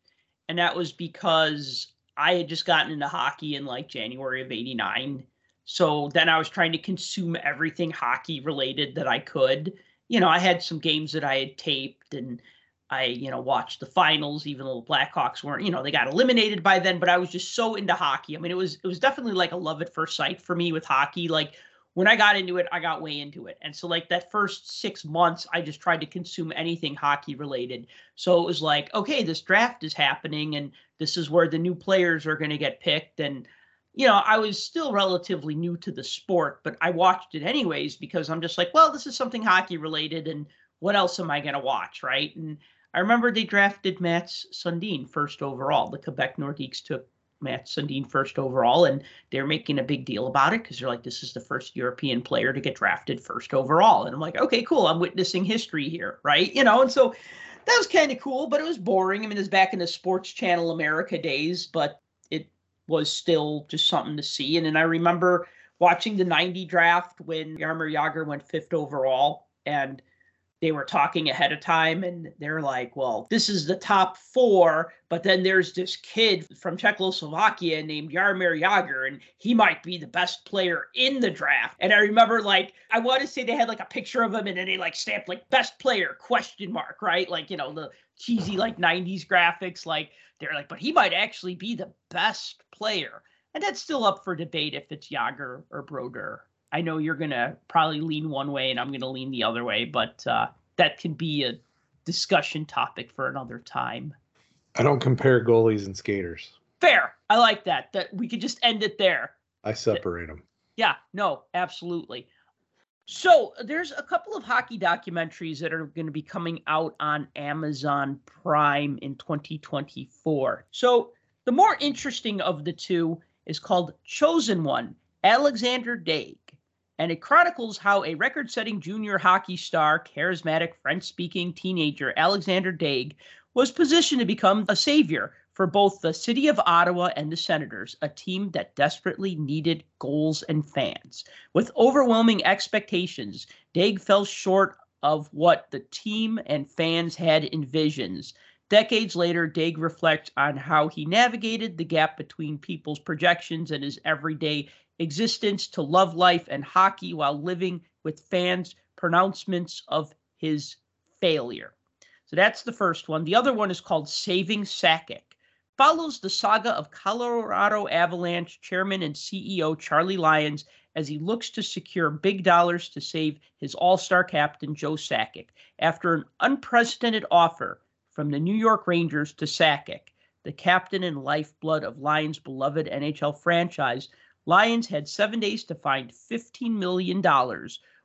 and that was because I had just gotten into hockey in like January of 89. So then I was trying to consume everything hockey related that I could. You know, I had some games that I had taped and I, you know, watched the finals, even though the Blackhawks weren't, you know, they got eliminated by then, but I was just so into hockey. I mean, it was it was definitely like a love at first sight for me with hockey. Like when I got into it, I got way into it. And so like that first 6 months, I just tried to consume anything hockey related. So it was like, okay, this draft is happening and this is where the new players are going to get picked and you know, I was still relatively new to the sport, but I watched it anyways because I'm just like, well, this is something hockey related and what else am I going to watch, right? And I remember they drafted Mats Sundin first overall. The Quebec Nordiques took Mats Sundin first overall, and they're making a big deal about it because they're like, this is the first European player to get drafted first overall. And I'm like, okay, cool. I'm witnessing history here, right? You know, and so that was kind of cool, but it was boring. I mean, it was back in the Sports Channel America days, but it was still just something to see. And then I remember watching the 90 draft when Jaromir Jagr went fifth overall, and they were talking ahead of time and they're like, well, this is the top four, but then there's this kid from Czechoslovakia named Jaromir Jagr, and he might be the best player in the draft. And I remember like I want to say they had like a picture of him and then they like stamped like best player question mark, right? Like, you know, the cheesy like 90s graphics, like they're like, but he might actually be the best player. And that's still up for debate if it's Jagr or Brodeur I know you're going to probably lean one way and I'm going to lean the other way, but uh, that can be a discussion topic for another time. I don't compare goalies and skaters. Fair. I like that. That we could just end it there. I separate them. Yeah, no, absolutely. So there's a couple of hockey documentaries that are going to be coming out on Amazon Prime in 2024. So the more interesting of the two is called Chosen One Alexander Daigle and it chronicles how a record setting junior hockey star, charismatic French speaking teenager Alexander Daigle was positioned to become a savior for both the city of Ottawa and the Senators, a team that desperately needed goals and fans. With overwhelming expectations, Daigle fell short of what the team and fans had envisioned. Decades later, Daigle reflects on how he navigated the gap between people's projections and his everyday existence to love life and hockey while living with fans' pronouncements of his failure. So that's the first one. The other one is called Saving Sakic. Follows the saga of Colorado Avalanche chairman and CEO Charlie Lyons as he looks to secure big dollars to save his all-star captain Joe Sakic after an unprecedented offer from the New York Rangers to Sakic, the captain and lifeblood of Lyons' beloved NHL franchise, Lyons had seven days to find $15 million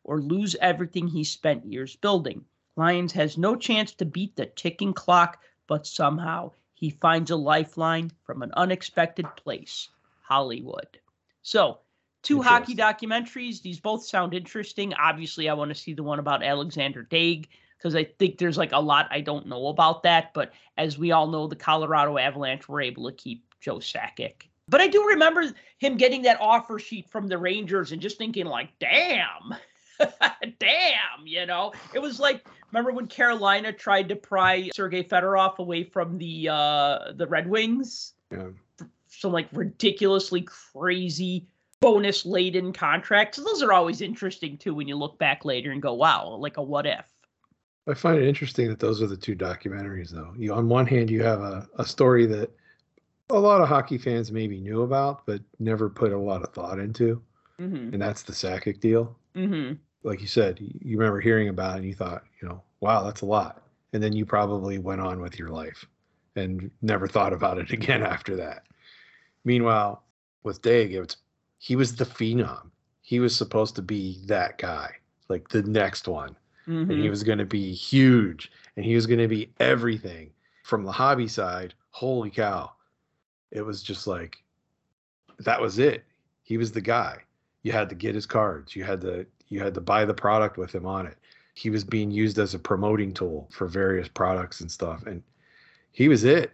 or lose everything he spent years building. Lyons has no chance to beat the ticking clock, but somehow he finds a lifeline from an unexpected place Hollywood. So, two hockey documentaries. These both sound interesting. Obviously, I want to see the one about Alexander Daigle because I think there's like a lot I don't know about that. But as we all know, the Colorado Avalanche were able to keep Joe Sakic but I do remember him getting that offer sheet from the Rangers and just thinking, like, damn, [laughs] damn, you know, it was like, remember when Carolina tried to pry Sergei Fedorov away from the uh the Red Wings? Yeah. Some like ridiculously crazy bonus laden contracts. Those are always interesting too when you look back later and go, wow, like a what if. I find it interesting that those are the two documentaries, though. You, on one hand, you have a, a story that a lot of hockey fans maybe knew about, but never put a lot of thought into. Mm-hmm. And that's the Sakic deal. Mm-hmm. Like you said, you remember hearing about it and you thought, you know, wow, that's a lot. And then you probably went on with your life and never thought about it [laughs] again after that. Meanwhile, with Daigle, it's he was the phenom. He was supposed to be that guy, like the next one. Mm-hmm. And he mm-hmm. was going to be huge and he was going to be everything from the hobby side. Holy cow it was just like that was it. He was the guy. You had to get his cards. You had to you had to buy the product with him on it. He was being used as a promoting tool for various products and stuff. And he was it.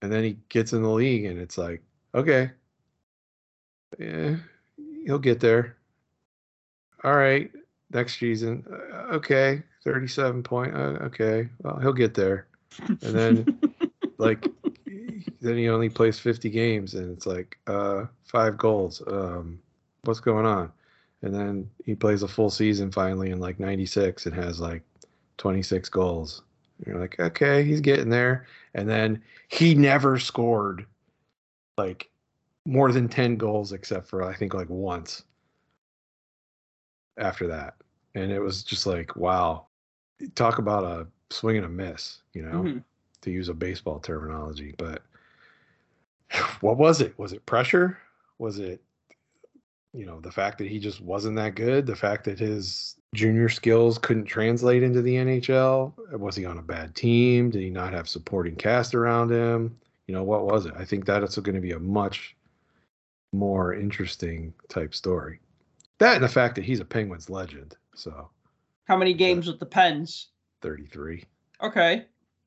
And then he gets in the league and it's like, okay. Yeah, he'll get there. All right. Next season. Uh, okay. 37 point. Uh, okay. Well, he'll get there. And then [laughs] like then he only plays 50 games and it's like uh five goals um what's going on and then he plays a full season finally in like 96 and has like 26 goals and you're like okay he's getting there and then he never scored like more than 10 goals except for i think like once after that, and it was just like, wow, talk about a swing and a miss, you know, Mhm. to use a baseball terminology. But [sighs] what was it? Was it pressure? Was it, you know, the fact that he just wasn't that good? The fact that his junior skills couldn't translate into the NHL? Was he on a bad team? Did he not have supporting cast around him? You know, what was it? I think that's going to be a much more interesting type story. That and the fact that he's a Penguins legend. So How many games with the Pens? 33. Okay. [laughs]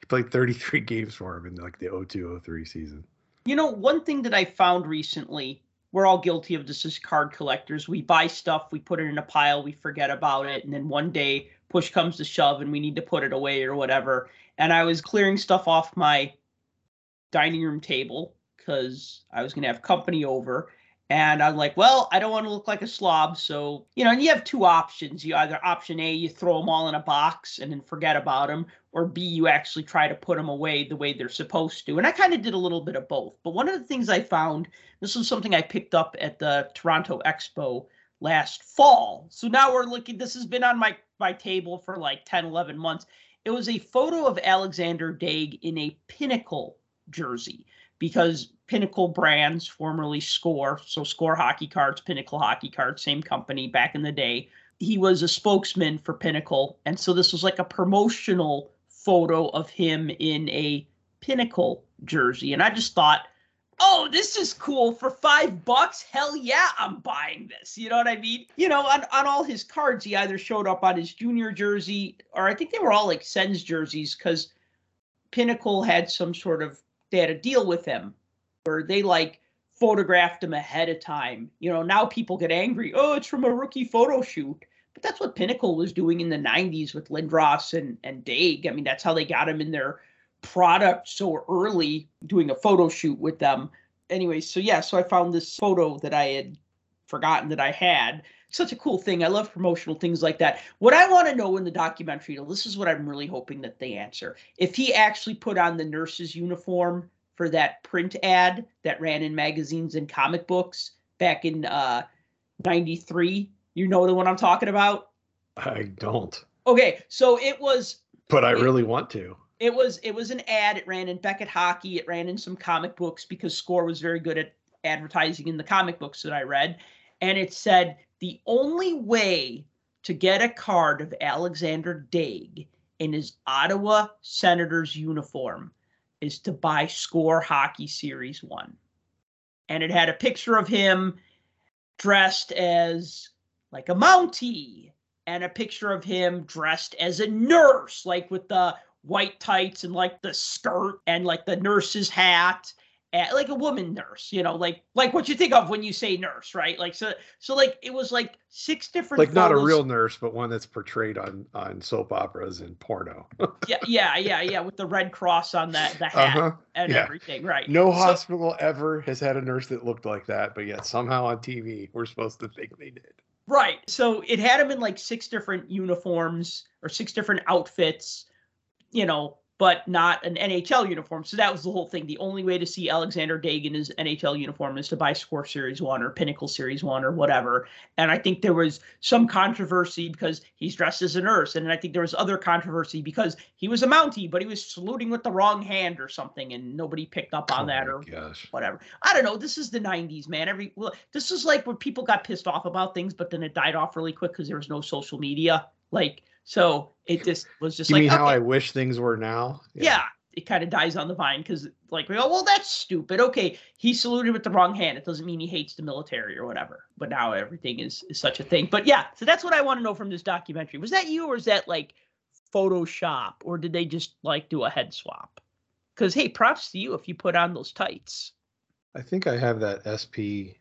he played 33 [laughs] games for him in like the 02 03 season. You know, one thing that I found recently, we're all guilty of this as card collectors. We buy stuff, we put it in a pile, we forget about it, and then one day push comes to shove and we need to put it away or whatever. And I was clearing stuff off my dining room table because I was going to have company over. And I'm like, well, I don't want to look like a slob. So, you know, and you have two options. You either option A, you throw them all in a box and then forget about them, or B, you actually try to put them away the way they're supposed to. And I kind of did a little bit of both. But one of the things I found, this was something I picked up at the Toronto Expo last fall. So now we're looking, this has been on my, my table for like 10, 11 months. It was a photo of Alexander Daigle in a Pinnacle jersey because Pinnacle Brands, formerly Score, so Score hockey cards, Pinnacle hockey cards, same company back in the day. He was a spokesman for Pinnacle. And so this was like a promotional photo of him in a Pinnacle jersey. And I just thought, oh, this is cool for five bucks. Hell yeah, I'm buying this. You know what I mean? You know, on, on all his cards, he either showed up on his junior jersey, or I think they were all like Sens jerseys because Pinnacle had some sort of they had a deal with him where they like photographed him ahead of time. You know, now people get angry. Oh, it's from a rookie photo shoot. But that's what Pinnacle was doing in the 90s with Lindros and, and Daigle. I mean, that's how they got him in their product so early, doing a photo shoot with them. Anyway, so yeah, so I found this photo that I had forgotten that I had. Such a cool thing. I love promotional things like that. What I want to know in the documentary, this is what I'm really hoping that they answer. If he actually put on the nurse's uniform for that print ad that ran in magazines and comic books back in uh 93 you know the one i'm talking about I don't, okay so it was but I It- really want to. it was it was an ad it ran in beckett hockey it ran in some comic books because score was very good at advertising in the comic books that i read and it said the only way to get a card of alexander daigle in his ottawa senators uniform is to buy score hockey series one. And it had a picture of him dressed as like a mountie and a picture of him dressed as a nurse, like with the white tights and like the skirt and like the nurse's hat, like a woman nurse, you know, like like what you think of when you say nurse, right? Like so, so like it was like six different, Like not a real nurse, but one that's portrayed on on soap operas and porno. [laughs] yeah, yeah, yeah, yeah, with the red cross on that the hat Uh-huh. and yeah. everything, right? No So- hospital ever has had a nurse that looked like that, but yet somehow on TV we're supposed to think they did. Right. So it had him in like six different uniforms or six different outfits, you know, but not an NHL uniform. So that was the whole thing. The only way to see Alexander Daigle in his NHL uniform is to buy Score Series 1 or Pinnacle Series 1 or whatever. And I think there was some controversy because he's dressed as a nurse. And I think there was other controversy because he was a Mountie, but he was saluting with the wrong hand or something. And nobody picked up on Oh that or gosh. whatever. I don't know. This is the '90s, man. Every well, this is like when people got pissed off about things, but then it died off really quick because there was no social media. Like, so it just was just You like, mean how I wish things were now? yeah. it kind of dies on the vine because, like, we go, well, that's stupid. Okay, he saluted with the wrong hand. It doesn't mean he hates the military or whatever. But now everything is is such a thing. But yeah, so that's what I want to know from this documentary. Was that you, or is that like Photoshop, or did they just like do a head swap? Because hey, props to you if you put on those tights. I think I have that SP.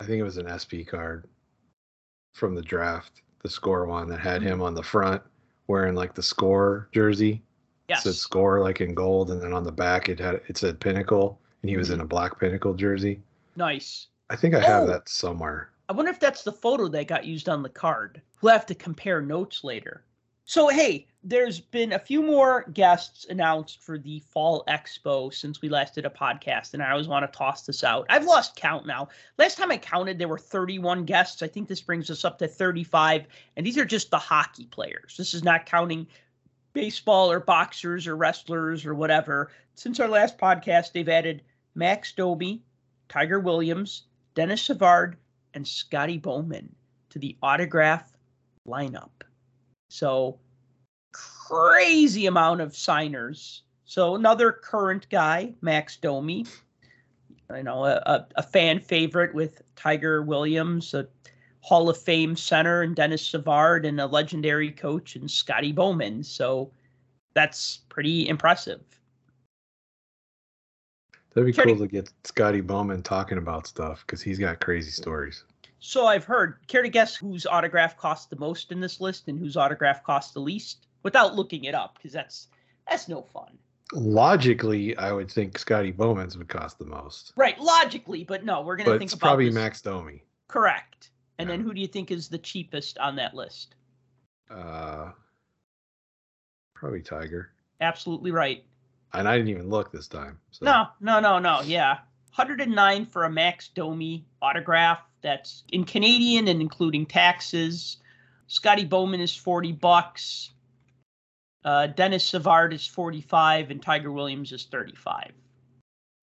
I think it was an SP card from the draft, the score one that had him on the front wearing like the score jersey. Yes. It said score like in gold, and then on the back it had it said pinnacle, and he was Mm-hmm. in a black pinnacle jersey. Nice. I think I have Oh. that somewhere. I wonder if that's the photo that got used on the card. We'll have to compare notes later. So hey, there's been a few more guests announced for the Fall Expo since we last did a podcast, and I always want to toss this out. I've lost count now. Last time I counted, there were 31 guests. I think this brings us up to 35, and these are just the hockey players. This is not counting baseball or boxers or wrestlers or whatever. Since our last podcast, they've added Max Domi, Tiger Williams, Denis Savard, and Scotty Bowman to the autograph lineup. So crazy amount of signers. So another current guy, Max Domi, I know a, a, a, fan favorite with Tiger Williams, a Hall of Fame center, and Denis Savard, and a legendary coach, and Scotty Bowman. So that's pretty impressive. That'd be cool to get Scotty Bowman talking about stuff because he's got crazy stories. So I've heard. Care to guess whose autograph costs the most in this list and whose autograph costs the least? Without looking it up, because that's that's no fun. Logically, I would think Scotty Bowman's would cost the most. Right, logically, but no, we're gonna think it's about probably this. Max Domi. Correct. And Yeah. then who do you think is the cheapest on that list? Uh, probably Tiger. Absolutely right. And I didn't even look this time. So. No, no, no, no. Yeah. 109 for a Max Domi autograph. That's in Canadian and including taxes. Scotty Bowman is 40 bucks. Uh, Denis Savard is 45 and Tiger Williams is 35.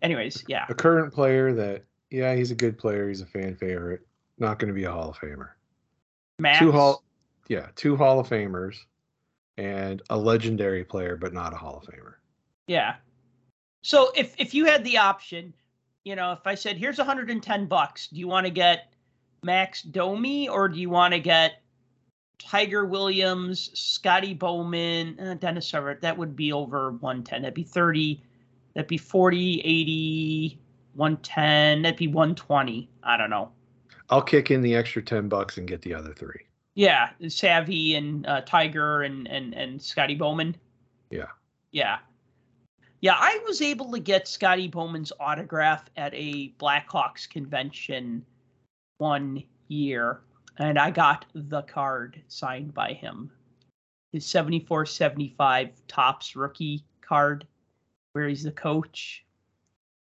Anyways, yeah. A current player that, yeah, he's a good player. He's a fan favorite. Not going to be a Hall of Famer. Max. Two Hall, yeah, two Hall of Famers, and a legendary player, but not a Hall of Famer. Yeah. So if if you had the option, you know, if I said here's 110 bucks, do you want to get Max Domi or do you want to get Tiger Williams, Scotty Bowman, uh, Dennis Everett? That would be over 110. That'd be 30. That'd be 40, 80, 110. That'd be 120. I don't know. I'll kick in the extra ten bucks and get the other three. Yeah, Savvy and uh, Tiger and and and Scotty Bowman. Yeah. Yeah. Yeah, I was able to get Scotty Bowman's autograph at a Blackhawks convention one year, and I got the card signed by him. His 74 75 Topps rookie card, where he's the coach.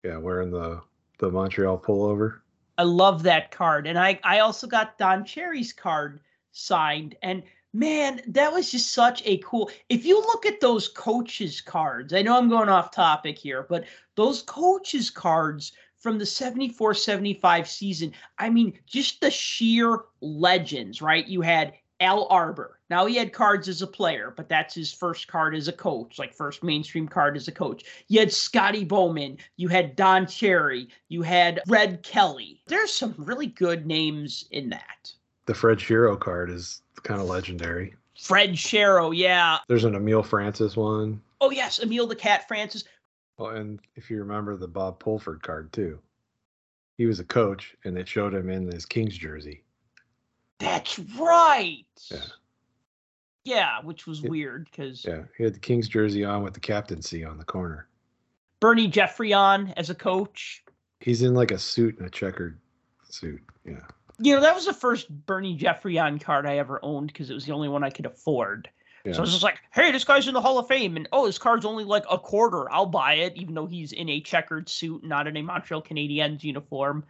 Yeah, wearing the the Montreal pullover. I love that card. And I, I also got Don Cherry's card signed. And man, that was just such a cool. If you look at those coaches' cards, I know I'm going off topic here, but those coaches' cards from the 74 75 season, I mean, just the sheer legends, right? You had Al Arbour. Now he had cards as a player, but that's his first card as a coach, like first mainstream card as a coach. You had Scotty Bowman, you had Don Cherry, you had Red Kelly. There's some really good names in that. The Fred Shero card is kind of legendary. Fred Shero, yeah. There's an Emile Francis one. Oh yes, Emile the Cat Francis. Oh, and if you remember the Bob Pulford card too, he was a coach, and it showed him in his Kings jersey. That's right. Yeah. Yeah, which was Yeah. weird because Yeah, he had the Kings jersey on with the captaincy on the corner. Bernie Geoffrion as a coach. He's in like a suit and a checkered suit. Yeah. You know, that was the first Bernie Geoffrion card I ever owned because it was the only one I could afford. Yeah. So I was just like, hey, this guy's in the Hall of Fame, and oh, his card's only like a quarter. I'll buy it, even though he's in a checkered suit, not in a Montreal Canadiens uniform.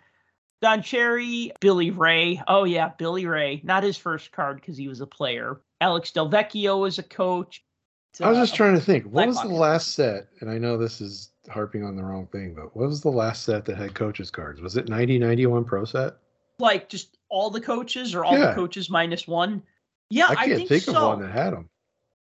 Don Cherry, Billy Reay. Oh yeah, Billy Reay. Not his first card because he was a player. Alex Delvecchio was a coach. I was just Uh, trying to think. What was the last set? And I know this is harping on the wrong thing, but what was the last set that had coaches cards? Was it 90 91 Pro set? Like just all the coaches or all Yeah. the coaches minus one. Yeah, I I, can't think, think, so. of one that had them.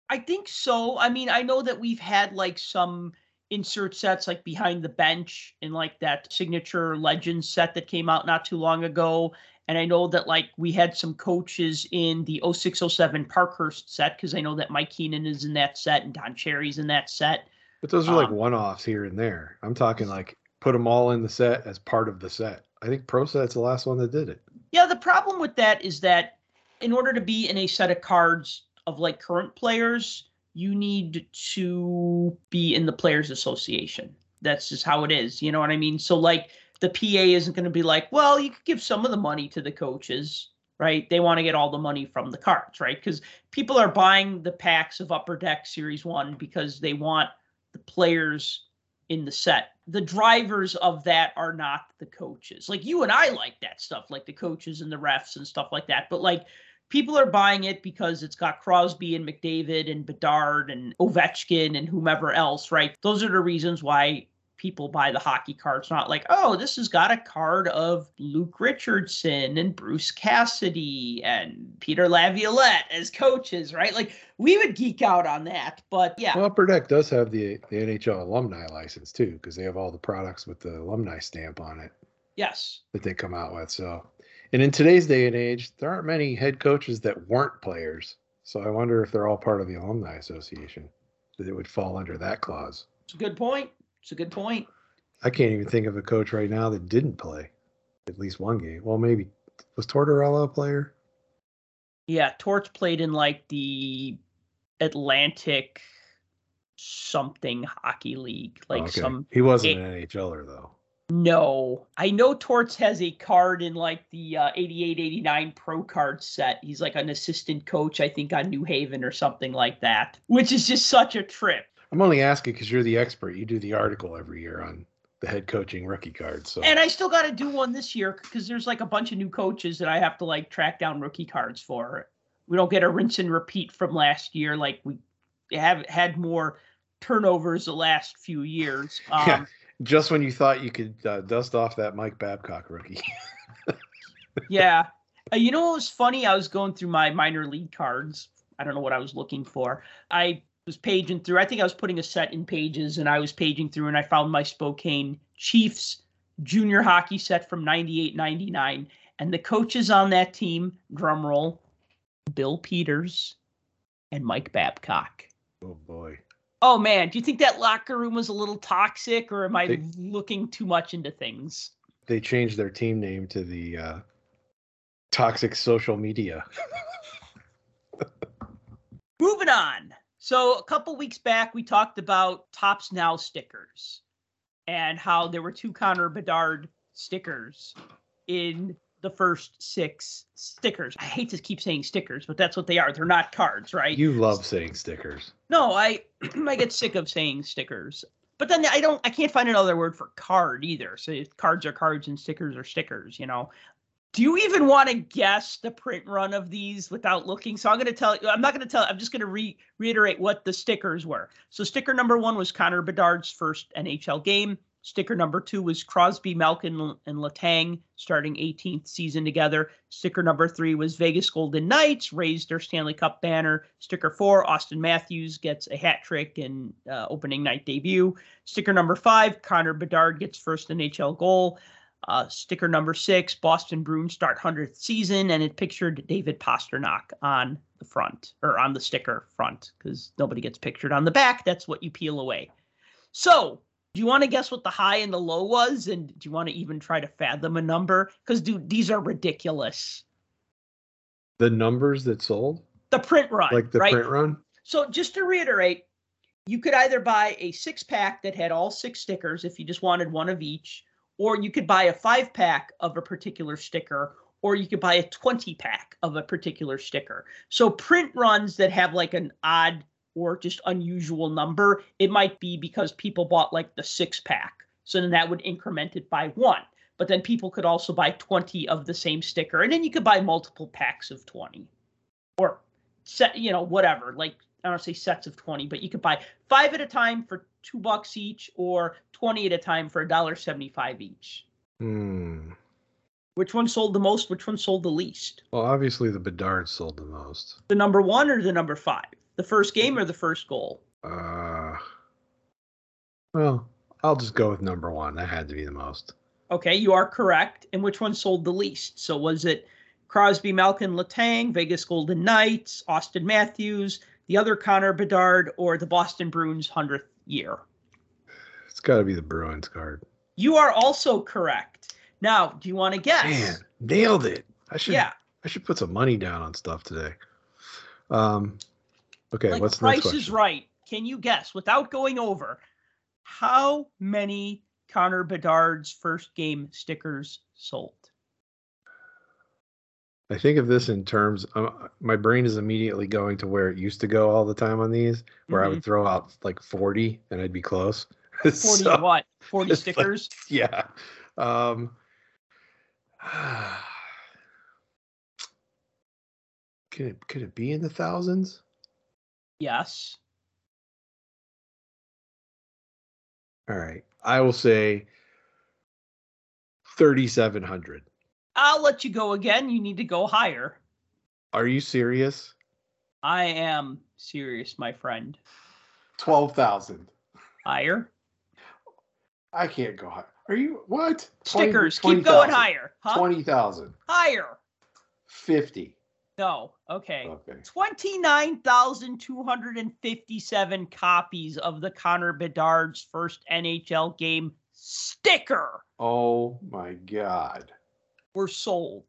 I think so. I mean, I know that we've had like some insert sets like behind the bench and like that signature legend set that came out not too long ago. And I know that like we had some coaches in the 0607 Parkhurst set because I know that Mike Keenan is in that set and Don Cherry's in that set. But those are like Um, one offs here and there. I'm talking like put them all in the set as part of the set. I think Pro Set's the last one that did it. Yeah, the problem with that is that in order to be in a set of cards of like current players, you need to be in the Players Association. That's just how it is. You know what I mean? So like the PA isn't going to be like, well, you could give some of the money to the coaches. right? They want to get all the money from the cards, right? Because people are buying the packs of Upper Deck Series 1 because they want the players in the set. The drivers of that are not the coaches. Like you and I like that stuff, like the coaches and the refs and stuff like that. But like people are buying it because it's got Crosby and McDavid and Bedard and Ovechkin and whomever else, right? Those are the reasons why people buy the hockey cards, not like, oh, this has got a card of Luke Richardson and Bruce Cassidy and Peter Laviolette as coaches, right? Like we would geek out on that, but yeah. Well, Upper Deck does have the the NHL alumni license too, because they have all the products with the alumni stamp on it Yes. that they come out with. So, and in today's day and age, there aren't many head coaches that weren't players. So I wonder if they're all part of the alumni association that it would fall under that clause. It's a good point. It's a good point. I can't even think of a coach right now that didn't play at least one game. Well, maybe was Tortorella a player? Yeah, Torts played in like the Atlantic something hockey league, like Okay. some He wasn't an NHLer though. No, I know Torts has a card in like the uh, 88 89 pro card set. He's like an assistant coach, I think, on New Haven or something like that, which is just such a trip. I'm only asking because you're the expert. You do the article every year on the head coaching rookie cards. So And I still got to do one this year because there's like a bunch of new coaches that I have to like track down rookie cards for. We don't get a rinse and repeat from last year like we have had more turnovers the last few years. [laughs] Um, Yeah. just when you thought you could uh, dust off that Mike Babcock rookie. [laughs] yeah. Uh, you know what was funny? I was going through my minor league cards. I don't know what I was looking for. I was paging through. I think I was putting a set in pages and I was paging through and I found my Spokane Chiefs junior hockey set from 98 99. And the coaches on that team, drum roll, Bill Peters and Mike Babcock. oh boy. Oh man, do you think that locker room was a little toxic or am I They- looking too much into things? They changed their team name to the uh, Toxic Social Media. [laughs] Moving on. So a couple weeks back, we talked about Topps Now stickers and how there were two Connor Bedard stickers in the first six stickers. I hate to keep saying stickers, but that's what they are. They're not cards, right? You love saying stickers. No, I [clears throat] I get sick of saying stickers. But then I don't I can't find another word for card either. So cards are cards and stickers are stickers, you know. Do you even want to guess the print run of these without looking? So I'm going to tell you I'm not going to tell I'm just going to re- reiterate what the stickers were. So sticker number 1 was Connor Bedard's first NHL game. Sticker number 2 was Crosby, Malkin and Letang starting 18th season together. Sticker number 3 was Vegas Golden Knights raised their Stanley Cup banner. Sticker 4 Auston Matthews gets a hat trick in uh, opening night debut. Sticker number 5 Connor Bedard gets first NHL goal. Uh, sticker number six, Boston Bruins start 100th season, and it pictured David Pastrnak on the front or on the sticker front because nobody gets pictured on the back. That's what you peel away. So, do you want to guess what the high and the low was? And do you want to even try to fathom a number? Because, dude, these are ridiculous. The numbers that sold, The print run, like the right? print run. So just to reiterate, you could either buy a six pack that had all six stickers if you just wanted one of each, or you could buy a five pack of a particular sticker, or you could buy a 20 pack of a particular sticker. So print runs that have like an odd or just unusual number, it might be because people bought like the six pack. So then that would increment it by one. But then people could also buy 20 of the same sticker. And then you could buy multiple packs of 20 or set, you know, whatever. Like I don't say sets of 20, but you could buy five at a time for two bucks each or 20 at a time for a dollar 75 each. Hmm. Which one sold the most? Which one sold the least? Well, obviously the Bedard sold the most. The number one or the number five? The first game or the first goal? Uh, well, I'll just go with number one. That had to be the most. Okay, you are correct. And which one sold the least? So was it Crosby, Malkin, Letang, Vegas Golden Knights, Auston Matthews, the other Connor Bedard, or the Boston Bruins 100th year? It's got to be the Bruins card. You are also correct. Now, do you want to guess? Man, nailed it. I should. yeah, I should put some money down on stuff today. Um. Okay, like what's the next Price question? is right. Can you guess without going over how many Connor Bedard's first game stickers sold? I think of this in terms. Um, my brain is immediately going to where it used to go all the time on these, where I would throw out like forty and I'd be close. [laughs] 40 So, what? 40 it's like- stickers? yeah. Um, [sighs] could it could it be in the thousands? yes. All right, I will say thirty-seven hundred. I'll let you go again. You need to go higher. Are you serious? I am serious, my friend. Twelve thousand. Higher. I can't go higher. Are you what? Stickers. Keep going higher. Huh? Twenty thousand. Higher. Fifty. No. Okay. Okay. 29,257 copies of the Connor Bedard's first NHL game sticker Oh my god. Were sold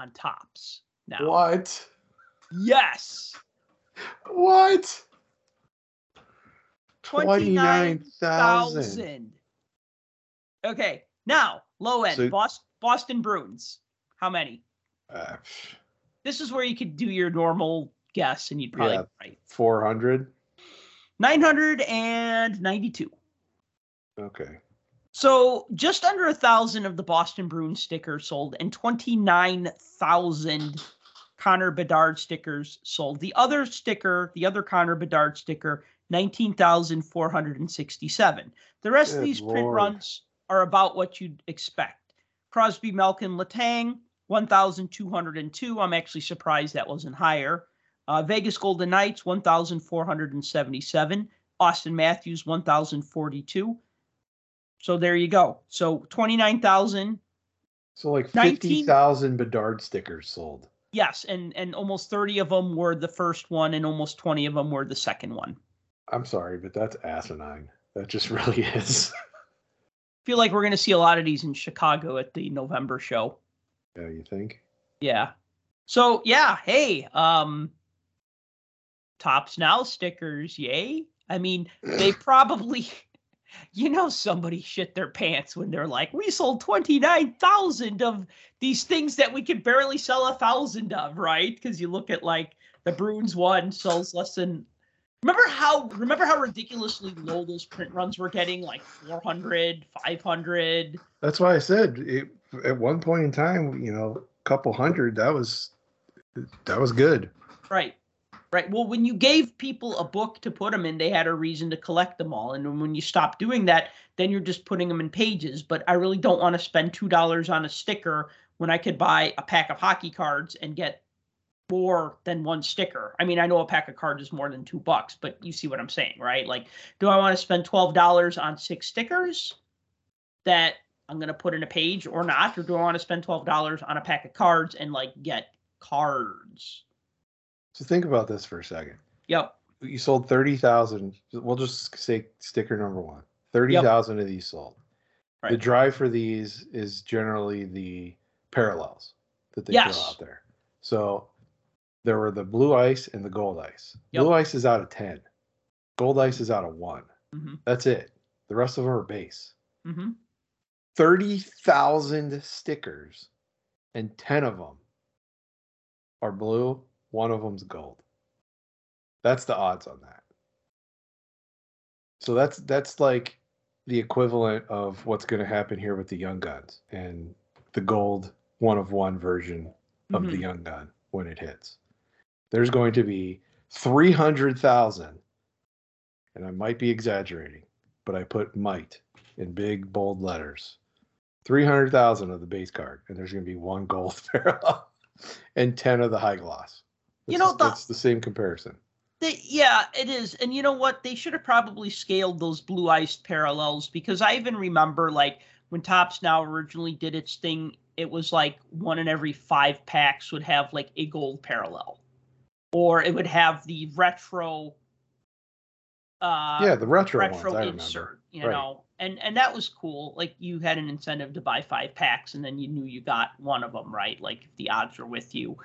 on Topps. Now, What? yes, What? 29,000. 29,000. Okay, now low end So- Boston, Boston Bruins. How many? Uh, This is where you could do your normal guess, and you'd probably Yeah. right. 400. 992. Okay. So just under a thousand of the Boston Bruins stickers sold, and 29,000 Connor Bedard stickers sold. The other sticker, the other Connor Bedard sticker, 19,467. The rest of Good these print runs are about what you'd expect. Crosby, Malkin, Letang, 1,202. I'm actually surprised that wasn't higher. Uh, Vegas Golden Knights, 1,477. Auston Matthews, 1,042. So there you go. So 29,000. So like 19 50,000 Bedard stickers sold. Yes, and and almost 30 of them were the first one and almost 20 of them were the second one. I'm sorry, but that's asinine. That just [laughs] really is. I feel like we're going to see a lot of these in Chicago at the November show. yeah, you think? Yeah. So, yeah, hey, um Topps Now stickers, yay. I mean, they [laughs] probably you know somebody shit their pants when they're like, "We sold 29,000 of these things that we could barely sell a thousand of, right?" Cuz you look at like the Bruins one sells less than Remember how remember how ridiculously low those print runs were getting like 400, 500? That's why I said it, at one point in time, you know, a couple hundred, that was that was good. Right. Right. Well, when you gave people a book to put them in, they had a reason to collect them all. And when you stop doing that, then you're just putting them in pages. But I really don't want to spend $2 on a sticker when I could buy a pack of hockey cards and get more than one sticker. I mean, I know a pack of cards is more than two bucks, but you see what I'm saying, right? Like, do I want to spend $12 on six stickers that I'm going to put in a page or not? Or do I want to spend $12 on a pack of cards and like get cards? So think about this for a second. Yep. You sold 30,000. We'll just say sticker number one 30,000 of these sold. The drive for these is generally the parallels that they Yes. throw out there. So there were the blue ice and the gold ice. Yep. Blue ice is out of 10. Gold ice is out of one. Mhm. That's it. The rest of them are base. Mm-hmm. 30,000 stickers and 10 of them are blue, one of them's gold. That's the odds on that. So that's that's like the equivalent of what's going to happen here with the young guns and the gold one of one version of the Mhm. young gun when it hits. There's going to be 300,000 and I might be exaggerating, but I put might in big bold letters. 300,000 of the base card and there's going to be one gold [laughs] parallel and 10 of the high gloss. You know, the- that's the same comparison. They, yeah, it is. And you know what? They should have probably scaled those blue iced parallels because I even remember like when Topps Now originally did its thing, it was like one in every five packs would have like a gold parallel. Or it would have the retro uh yeah, the retro, retro ones, insert, you Right. know. And and that was cool. Like you had an incentive to buy five packs and then you knew you got one of them, right? Like if the odds were with you.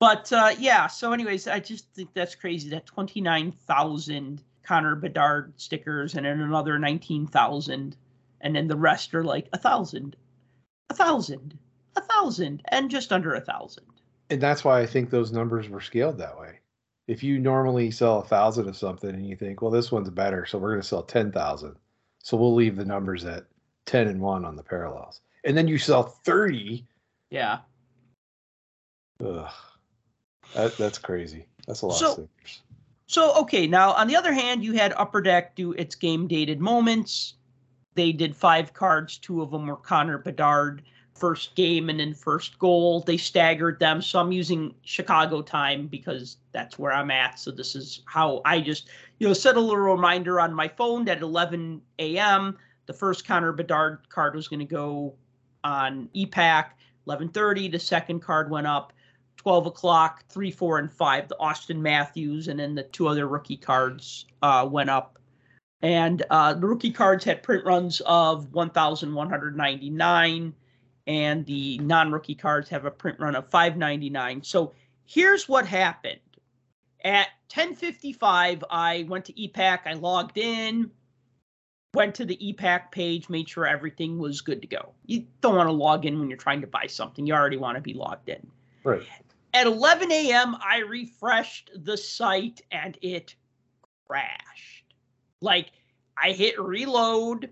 But uh, yeah, so anyways, I just think that's crazy that 29,000 Connor Bedard stickers and then another 19,000 and then the rest are like a thousand, a thousand, a thousand and just under a thousand. And that's why I think those numbers were scaled that way. If you normally sell a thousand of something and you think, well, this one's better, so we're going to sell 10,000. So we'll leave the numbers at 10 and 1 on the parallels. And then you sell 30. Yeah. Ugh. That, that's crazy. That's a lot So- of stickers. So okay, now on the other hand, you had Upper Deck do its game dated moments. They did five cards. Two of them were Connor Bedard, first game and then first goal. They staggered them. So I'm using Chicago time because that's where I'm at. So this is how I just, you know, set a little reminder on my phone that 11 a.m. the first Connor Bedard card was going to go on e-Pack. 11:30, the second card went up. 12 o'clock, 3, 4, and 5, the Auston Matthews, and then the two other rookie cards uh, went up. And uh, the rookie cards had print runs of 1,199, and the non rookie cards have a print run of 599. So here's what happened. At 10:55, I went to e-Pack. I logged in, went to the e-Pack page, made sure everything was good to go. You don't want to log in when you're trying to buy something. You already want to be logged in. Right. At 11 a.m., I refreshed the site and it crashed. Like I hit reload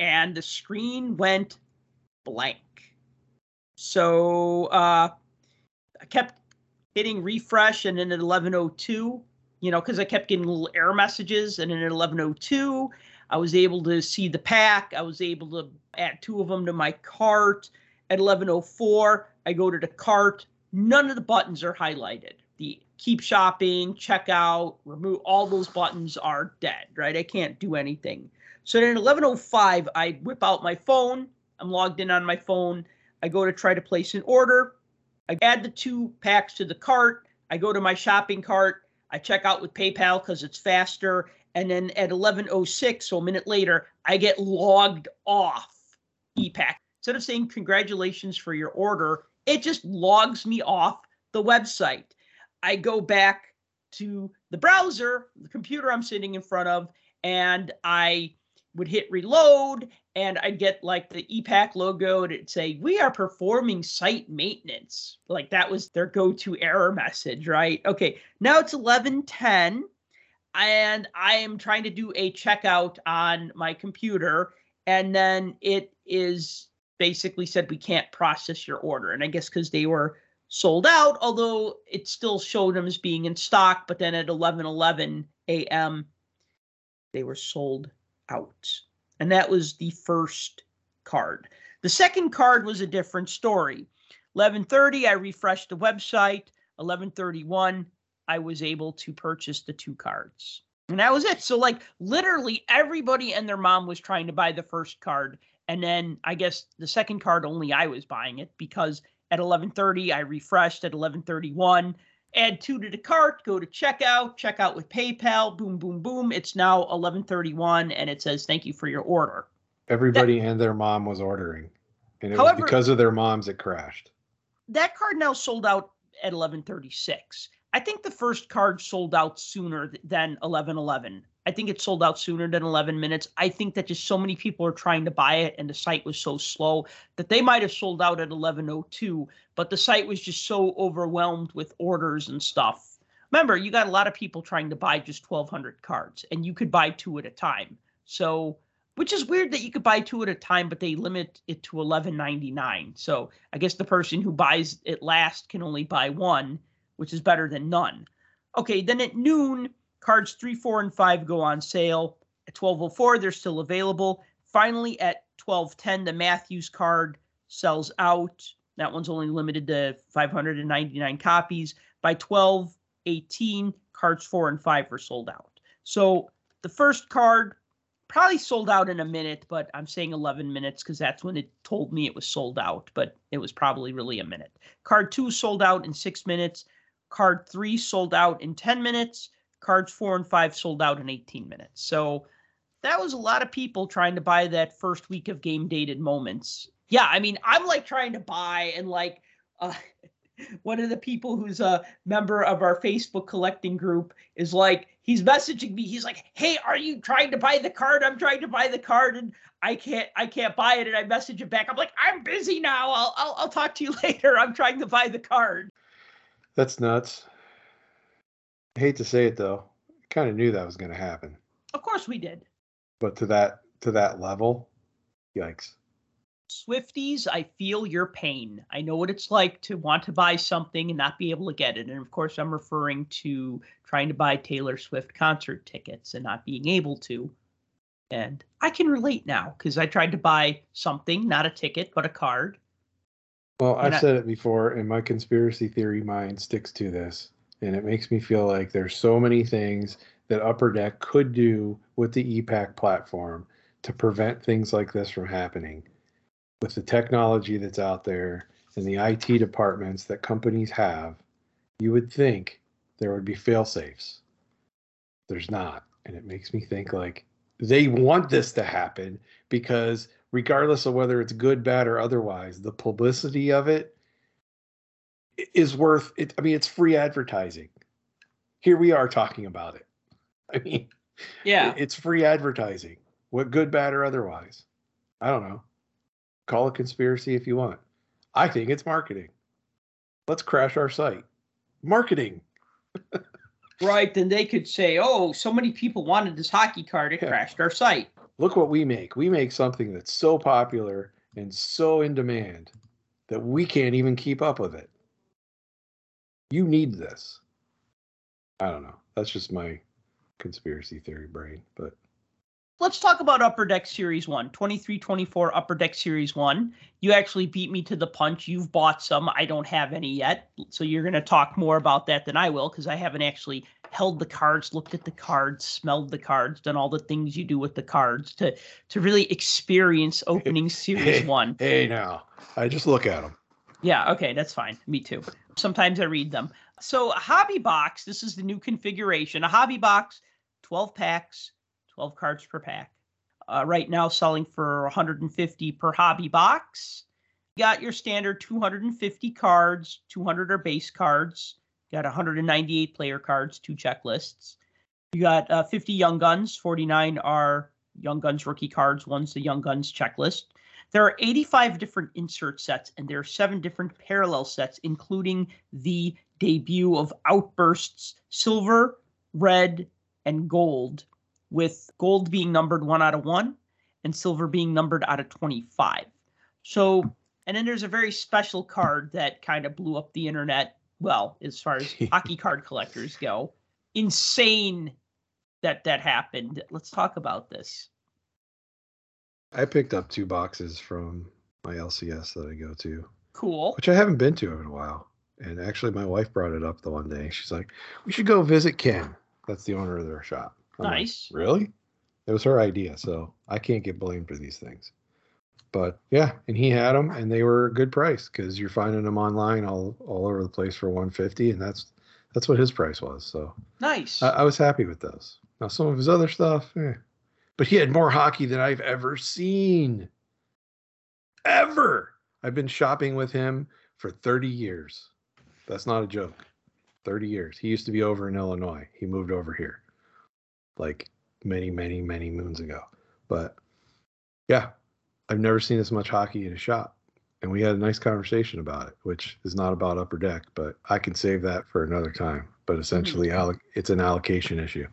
and the screen went blank. So uh, I kept hitting refresh and then at 1102, you know, because I kept getting little error messages. And then at 1102, I was able to see the pack. I was able to add two of them to my cart. At 1104, I go to the cart. None of the buttons are highlighted. The keep shopping, checkout, remove all those buttons are dead, right? I can't do anything. So then at 1105, I whip out my phone. I'm logged in on my phone. I go to try to place an order. I add the two packs to the cart. I go to my shopping cart. I check out with PayPal because it's faster. And then at 11:06, so a minute later, I get logged off e-Pack. Instead of saying congratulations for your order, it just logs me off the website. I go back to the browser, the computer I'm sitting in front of, and I would hit reload and I'd get like the e-Pack logo and it'd say, We are performing site maintenance. Like that was their go to error message, right? Okay, now it's 1110 and I am trying to do a checkout on my computer and then it is basically said we can't process your order. And I guess because they were sold out, although it still showed them as being in stock, but then at 11:11 a.m. they were sold out. And that was the first card. The second card was a different story. 11:30 I refreshed the website. 11:31 I was able to purchase the two cards. And that was it. So like literally everybody and their mom was trying to buy the first card and then I guess the second card only I was buying it because at 11:30 I refreshed at 11:31 add two to the cart go to checkout checkout with PayPal boom boom boom it's now 11:31 and it says thank you for your order Everybody and their mom was ordering. And it However- was because of their moms it crashed. that card now sold out at 11:36 I think the first card sold out sooner than 11:11 I think it sold out sooner than 11 minutes. I think that just so many people are trying to buy it and the site was so slow that they might have sold out at 11:02, but the site was just so overwhelmed with orders and stuff. Remember, you got a lot of people trying to buy just 1200 cards and you could buy two at a time. So, which is weird that you could buy two at a time but they limit it to 11.99. So, I guess the person who buys it last can only buy one, which is better than none. Okay, then at noon Cards three, four, and five go on sale. At 1204, they're still available. Finally, at 1210, the Matthews card sells out. That one's only limited to 599 copies. By 1218, cards four and five are sold out. So the first card probably sold out in a minute, but I'm saying 11 minutes because that's when it told me it was sold out, but it was probably really a minute. Card two sold out in six minutes. Card three sold out in 10 minutes cards four and five sold out in 18 minutes. So that was a lot of people trying to buy that first week of game dated moments. Yeah, I mean, I'm like trying to buy and like uh [laughs] one of the people who's a member of our Facebook collecting group is like, he's messaging me. He's like, "Hey, are you trying to buy the card? I'm trying to buy the card, and I can't, I can't buy it." And I message him back. I'm like, "I'm busy now. I'll, I'll, I'll talk to you [laughs] later. I'm trying to buy the card." That's nuts. I hate to say it though. I kind of knew that was going to happen, Of course we did. but to that to that level, yikes. Swifties, I feel your pain. I know what it's like to want to buy something and not be able to get it. And of course, I'm referring to trying to buy Taylor Swift concert tickets and not being able to. And I can relate now because I tried to buy something, not a ticket, but a card. Well, And I've I- said it before, and my conspiracy theory mind sticks to this, and it makes me feel like there's so many things that Upper Deck could do with the e-Pack platform to prevent things like this from happening. With the technology that's out there and the IT departments that companies have, you would think there would be fail safes. There's not, and it makes me think like they want this to happen because regardless of whether it's good, bad, or otherwise, the publicity of it is worth it. I mean, it's free advertising. Here we are talking about it. [laughs] I mean, Yeah. it's free advertising. What good, bad, or otherwise? I don't know. Call it conspiracy if you want. I think it's marketing. Let's crash our site. Marketing. [laughs] Right. Then they could say, oh, so many people wanted this hockey card, it Yeah. crashed our site. Look what we make. We make something that's so popular and so in demand that we can't even keep up with it. You need this. I don't know. That's just my conspiracy theory brain, but Let's talk about Upper Deck Series 1, 23 24 Upper Deck Series 1. You actually beat me to the punch. You've bought some. I don't have any yet. So you're going to talk more about that than I will because I haven't actually held the cards, looked at the cards, smelled the cards, done all the things you do with the cards to to really experience [laughs] opening Series 1. hey, now I just look at them. Yeah, okay, that's fine. Me too. Sometimes I read them. So, a hobby box, this is the new configuration. A hobby box, 12 packs, 12 cards per pack. Uh, right now, selling for 150 per hobby box. You got your standard 250 cards, 200 are base cards. You got 198 player cards, two checklists. You got uh, 50 Young Guns, 49 are Young Guns rookie cards, one's the Young Guns checklist. There are 85 different insert sets, and there are seven different parallel sets, including the debut of Outbursts Silver, Red, and Gold, with gold being numbered one out of one and silver being numbered out of 25. So, and then there's a very special card that kind of blew up the internet. Well, as far as [laughs] hockey card collectors go, insane that that happened. Let's talk about this. I picked up two boxes from my LCS that I go to, Cool. which I haven't been to in a while. And actually, my wife brought it up the one day. She's like, "We should go visit Ken. That's the owner of their shop." I'm like, Nice. really? It was her idea, so I can't get blamed for these things. But yeah, and he had them, and they were a good price because you're finding them online all all over the place for 150, and that's that's what his price was. So Nice. I, I was happy with those. Now some of his other stuff, eh. But he had more hockey than I've ever seen. Ever. I've been shopping with him for 30 years. That's not a joke. 30 years. He used to be over in Illinois. He moved over here like many, many, many moons ago. But yeah, I've never seen as much hockey in a shop. And we had a nice conversation about it, which is not about upper deck, but I can save that for another time. But mm-hmm. essentially, alloc- it's an allocation issue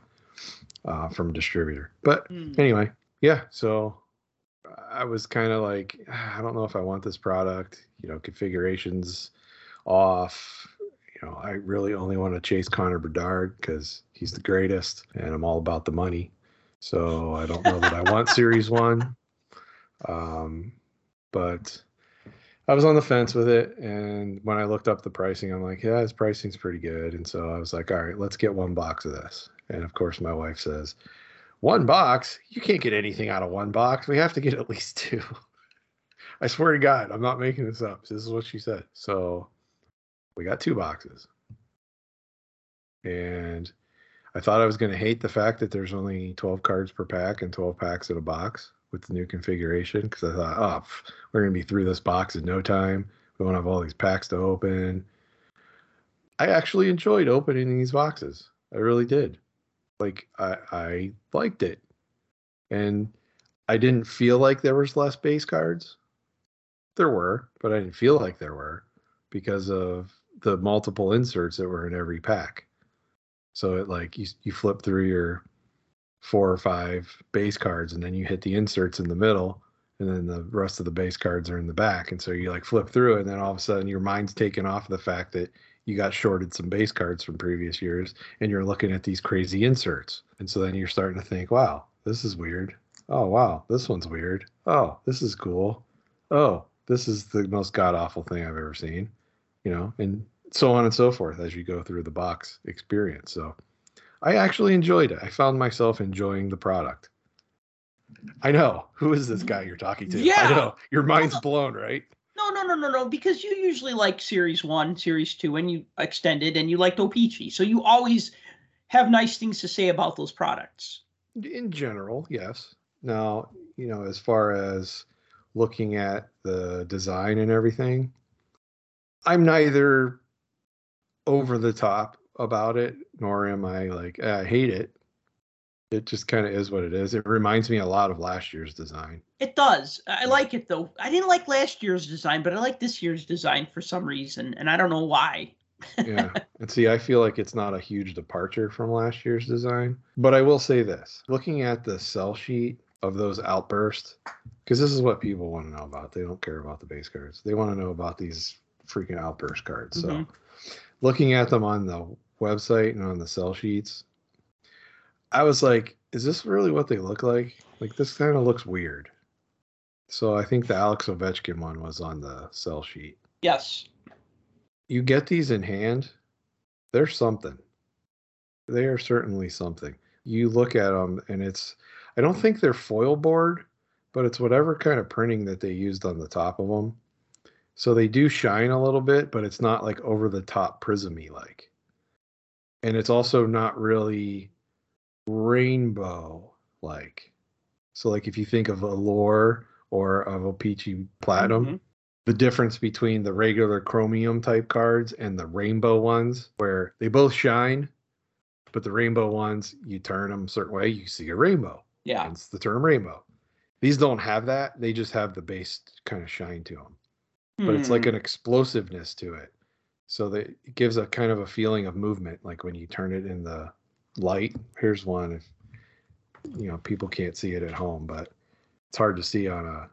uh, from a distributor. But Hmm. anyway, yeah. So I was kind of like, "Ah, I don't know if I want this product. You know, configurations off. You know, I really only want to chase Connor Bedard because he's the greatest, and I'm all about the money. So I don't know that I want [laughs] Series One. Um, but I was on the fence with it, and when I looked up the pricing, I'm like, yeah, his pricing's pretty good. And so I was like, all right, let's get one box of this. And of course, my wife says, one box? You can't get anything out of one box. We have to get at least two. I swear to God, I'm not making this up. This is what she said. So we got two boxes. And I thought I was going to hate the fact that there's only 12 cards per pack and 12 packs in a box with the new configuration because I thought, oh, we're going to be through this box in no time. We won't have all these packs to open. I actually enjoyed opening these boxes. I really did. Like I I liked it. And I didn't feel like there was less base cards. There were, but I didn't feel like there were because of the multiple inserts that were in every pack. So it like you you flip through your four or five base cards and then you hit the inserts in the middle and then the rest of the base cards are in the back and so you like flip through and then all of a sudden your mind's taken off the fact that you got shorted some base cards from previous years and you're looking at these crazy inserts and so then you're starting to think wow this is weird oh wow this one's weird oh this is cool oh this is the most god awful thing i've ever seen you know and so on and so forth as you go through the box experience so I actually enjoyed it. I found myself enjoying the product. I know. Who is this guy you're talking to? Yeah. I know. Your mind's blown, right? No, no, no, no, no. Because you usually like Series One, Series Two, and you extended, and you liked O-Pee-Chee, so you always have nice things to say about those products. In general, yes. Now, you know, as far as looking at the design and everything, I'm neither over the top about it, nor am I like "Eh, I hate it. It just kind of is what it is. It reminds me a lot of last year's design. It does. I like it though. I didn't like last year's design, but I like this year's design for some reason, and I don't know why. yeah. [laughs] And see, I feel like it's not a huge departure from last year's design. But I will say this looking at the sell sheet of those outbursts, because this is what people want to know about. They don't care about the base cards, they want to know about these freaking outburst cards. So Mhm. looking at them on the website and on the sell sheets, I was like, is this really what they look like? Like, this kind of looks weird. So I think the Alex Ovechkin one was on the sell sheet Yes. you get these in hand, they're something. They are certainly something. You look at them and it's, I don't think they're foil board, but it's whatever kind of printing that they used on the top of them. So they do shine a little bit, but it's not like over the top prismy like. And it's also not really rainbow like. So like if you think of Allure or of O-Pee-Chee Platinum, Mhm. the difference between the regular chromium type cards and the rainbow ones where they both shine but the rainbow ones you turn them a certain way you see a rainbow Yeah. hence the term rainbow these don't have that they just have the base kind of shine to them but it's like Hmm. an explosiveness to it so that it gives a kind of a feeling of movement like when you turn it in the light here's one if you know people can't see it at home but it's hard to see on a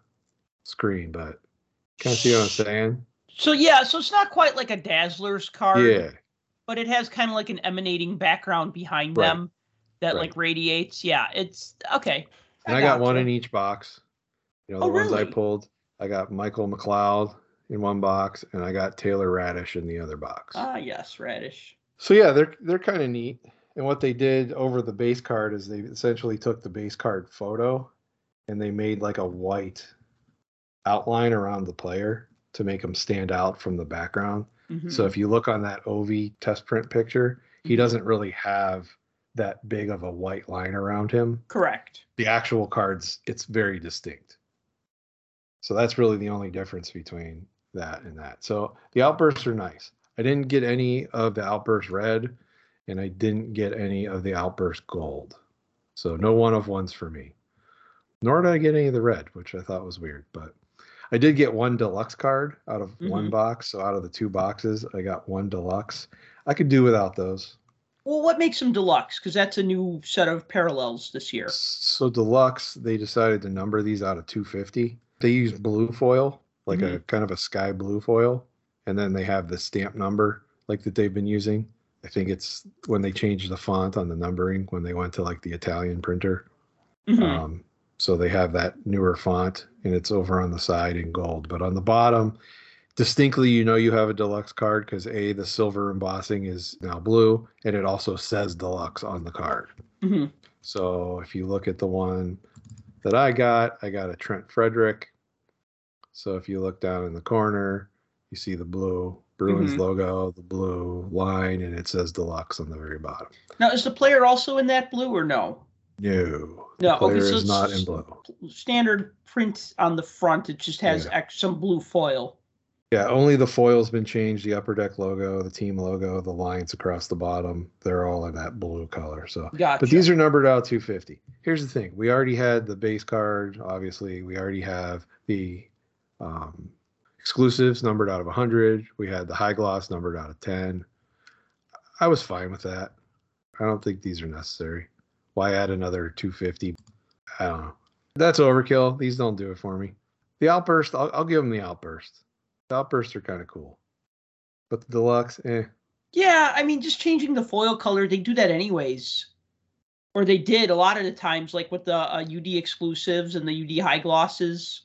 screen but kind of see what i'm saying So yeah, so it's not quite like a Dazzler's card, yeah but it has kind of like an emanating background behind Right. them that Right. like radiates. Yeah, it's okay. and i got one gotcha. in each box you know the Oh, ones i pulled i got michael mcleod in one box and i got taylor Raddysh in the other box Ah, yes, Raddysh. So yeah, they're they're kind of neat. And what they did over the base card is they essentially took the base card photo and they made like a white outline around the player to make them stand out from the background. Mhm. So if you look on that OV test print picture, he Mhm. doesn't really have that big of a white line around him. correct. The actual cards, it's very distinct. So that's really the only difference between that and that. So the outbursts are nice. I didn't get any of the outburst red, and I didn't get any of the outburst gold. So no one of ones for me. Nor did I get any of the red, which I thought was weird. But I did get one deluxe card out of one Mhm. box. So out of the two boxes, I got one deluxe. I could do without those. Well, what makes them deluxe? Because that's a new set of parallels this year. So deluxe, they decided to number these out of 250. They use blue foil, like a kind of a sky blue foil, and then they have the stamp number like that they've been using. I think it's when they changed the font on the numbering when they went to like the Italian printer. Mhm. Um, so they have that newer font, and it's over on the side in gold. But on the bottom, distinctly, you know you have a deluxe card because a the silver embossing is now blue, and it also says deluxe on the card. Mhm. So if you look at the one that I got, I got a Trent Frederic. So if you look down in the corner, you see the blue Bruins Mhm. logo, the blue line, and it says deluxe on the very bottom. Now, is the player also in that blue or no? No, the No, okay, so is not in blue. Standard print on the front. It just has Yeah. ex- some blue foil. Yeah, only the foil's been changed. The upper deck logo, the team logo, the lines across the bottom, they're all in that blue color. So, Gotcha. but these are numbered out 250. Here's the thing: we already had the base card. Obviously, we already have the um, exclusives numbered out of 100. We had the high gloss numbered out of 10. I was fine with that. I don't think these are necessary. Why add another 250? I don't know. That's overkill. These don't do it for me. The outburst, I'll, I'll give them the outburst. The outbursts are kind of cool, but the deluxe, eh. Yeah, I mean, just changing the foil color, they do that anyways. Or they did a lot of the times, like with the uh, UD exclusives and the UD high glosses.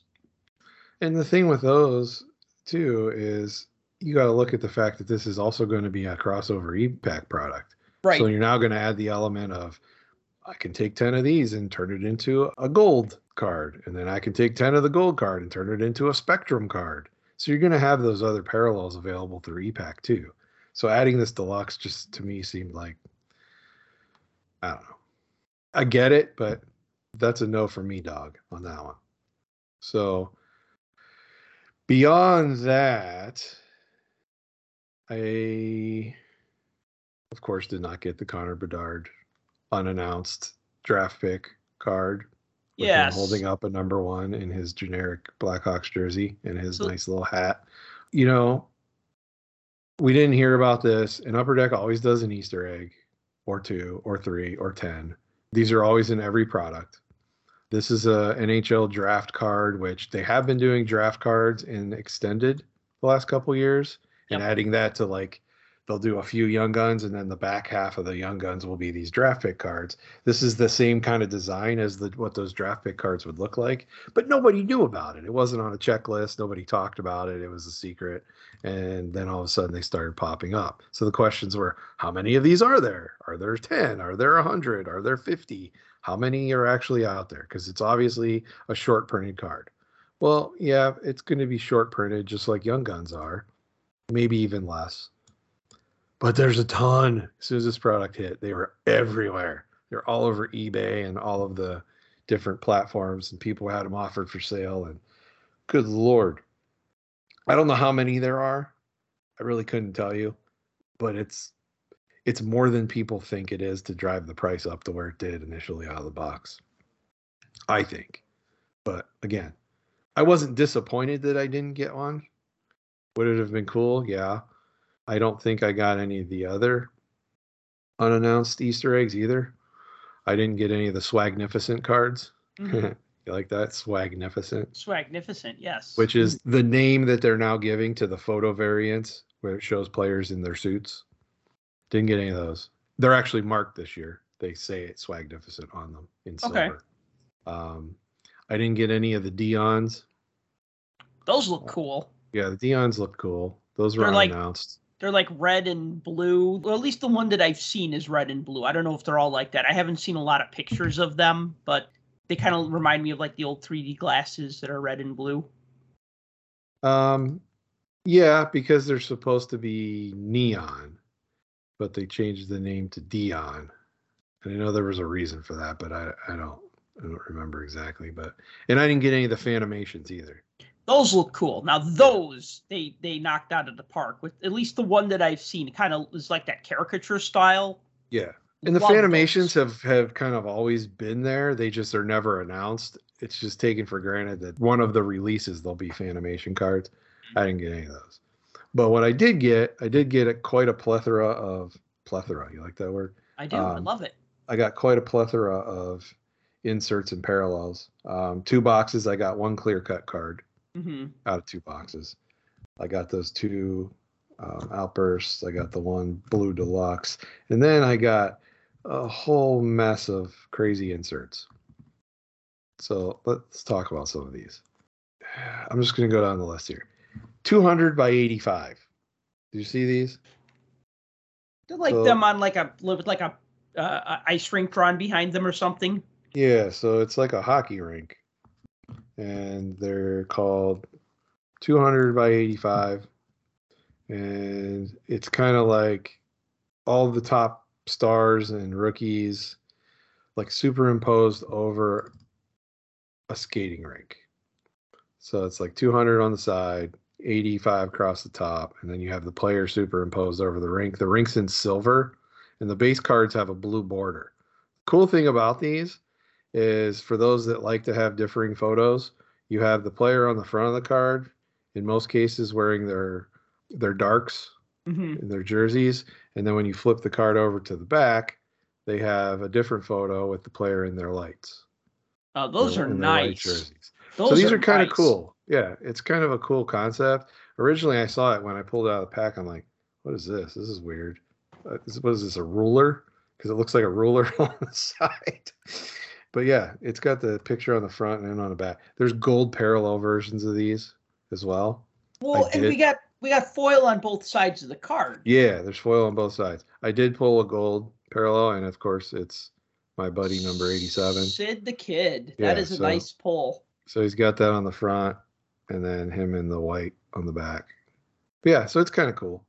And the thing with those too is you got to look at the fact that this is also going to be a crossover e-pack product. Right. So you're now going to add the element of I can take 10 of these and turn it into a gold card. And then I can take 10 of the gold card and turn it into a spectrum card. So you're going to have those other parallels available through e-pack too. So adding this deluxe just to me seemed like I don't know. I get it, but that's a no for me, dog, on that one. So beyond that, I of course did not get the Connor Bedard unannounced draft pick card. Yeah, holding up a number one in his generic Blackhawks jersey and his So- nice little hat. You know, we didn't hear about this, and Upper Deck always does an Easter egg or two or three or 10. These are always in every product. This is a NHL draft card, which they have been doing draft cards in extended the last couple years, and Yep. adding that to like they'll do a few young guns, and then the back half of the young guns will be these draft pick cards. This is the same kind of design as the what those draft pick cards would look like, but nobody knew about it. It wasn't on a checklist. Nobody talked about it. It was a secret, and then all of a sudden they started popping up. So the questions were, how many of these are there? Are there ten? Are there hundred? Are there fifty? How many are actually out there? Because it's obviously a short printed card. Well, yeah, it's going to be short printed, just like Young Guns are, maybe even less. But there's a ton. As soon as this product hit, they were everywhere. They're all over eBay and all of the different platforms, and people had them offered for sale. And good lord, I don't know how many there are. I really couldn't tell you, but it's it's more than people think it is to drive the price up to where it did initially out of the box. I think. But again, I wasn't disappointed that I didn't get one. Would it have been cool? Yeah. I don't think I got any of the other unannounced Easter eggs either. I didn't get any of the Swagnificent cards. Mhm. [laughs] you like that? Swagnificent? Swagnificent, yes. Which is the name that they're now giving to the photo variants where it shows players in their suits. Didn't get any of those. They're actually marked this year. They say it's Swagnificent on them in silver. Okay. Um, I didn't get any of the Dions. those look cool. Yeah, the Dions look cool. Those were They're like- They're like red and blue. Well, at least the one that I've seen is red and blue. I don't know if they're all like that. I haven't seen a lot of pictures of them, but they kind of remind me of like the old 3D glasses that are red and blue. Um, yeah, because they're supposed to be neon, but they changed the name to Dion. And I know there was a reason for that, but I, I don't I don't remember exactly. But and I didn't get any of the Fanimations either. Those look cool. Now those they they knocked out of the park with at least the one that I've seen. Kind of is like that caricature style. Yeah. And the Love Fanimations those. have have kind of always been there. They just are never announced. It's just taken for granted that one of the releases there'll be Fanimation cards. I mm-hmm. didn't get any of those. But what I did get, I did get a, quite a plethora of plethora. You like that word? I do. I Um, love it. I got quite a plethora of inserts and parallels. Um, two boxes. I got one clear cut card hmm out of two boxes. I got those two um, outbursts. I got the one blue deluxe, and then I got a whole mess of crazy inserts. So let's talk about some of these. [sighs] I'm just going to go down the list here. 200 by 85. Do you see these? They're like so- them on like a like a uh, ice rink drawn behind them or something. Yeah, so it's like a hockey rink, and they're called 200 by 85, and it's kind of like all the top stars and rookies, like superimposed over a skating rink. So it's like 200 on the side, 85 across the top, and then you have the player superimposed over the rink. The rink's in silver, and the base cards have a blue border. Cool thing about these is for those that like to have differing photos, you have the player on the front of the card, in most cases wearing their their darks hmm in their jerseys, and then when you flip the card over to the back, they have a different photo with the player in their lights. Oh, those in- are in nice. Those so these are, kind of nice. cool. Yeah, it's kind of a cool concept. Originally, I saw it when I pulled it out of the pack. I'm like, "What is this? This is weird. Uh, this, what is this? A ruler? Because it looks like a ruler [laughs] on the side." But yeah, it's got the picture on the front and on the back. There's gold parallel versions of these as well. Well, and we got we got foil on both sides of the card. Yeah, there's foil on both sides. I did pull a gold parallel, and of course, it's my buddy number 87. Sid the Kid. Yeah, that is a so- nice pull. So he's got that on the front, and then him in the white on the back. But yeah, so it's kind of cool.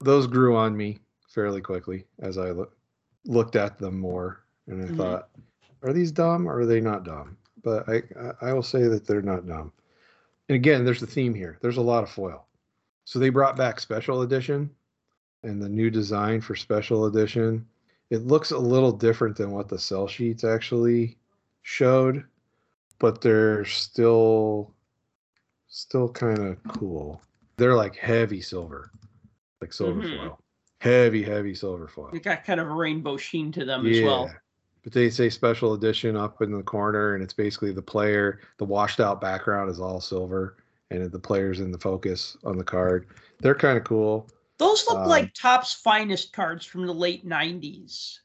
Those grew on me fairly quickly as I loo- looked at them more, and I Mhm. thought, are these dumb or are they not dumb? But I, I I will say that they're not dumb. And again, there's the theme here. There's a lot of foil. So they brought back special edition and the new design for special edition. It looks a little different than what the cell sheets actually showed, but they're still still kind of cool. They're like heavy silver, like silver Mhm. foil. Heavy, heavy silver foil. They got kind of a rainbow sheen to them as well. But they say special edition up in the corner, and it's basically the player. The washed out background is all silver, and the player's in the focus on the card. They're kind of cool. Those look Um, like Topps finest cards from the late '90s.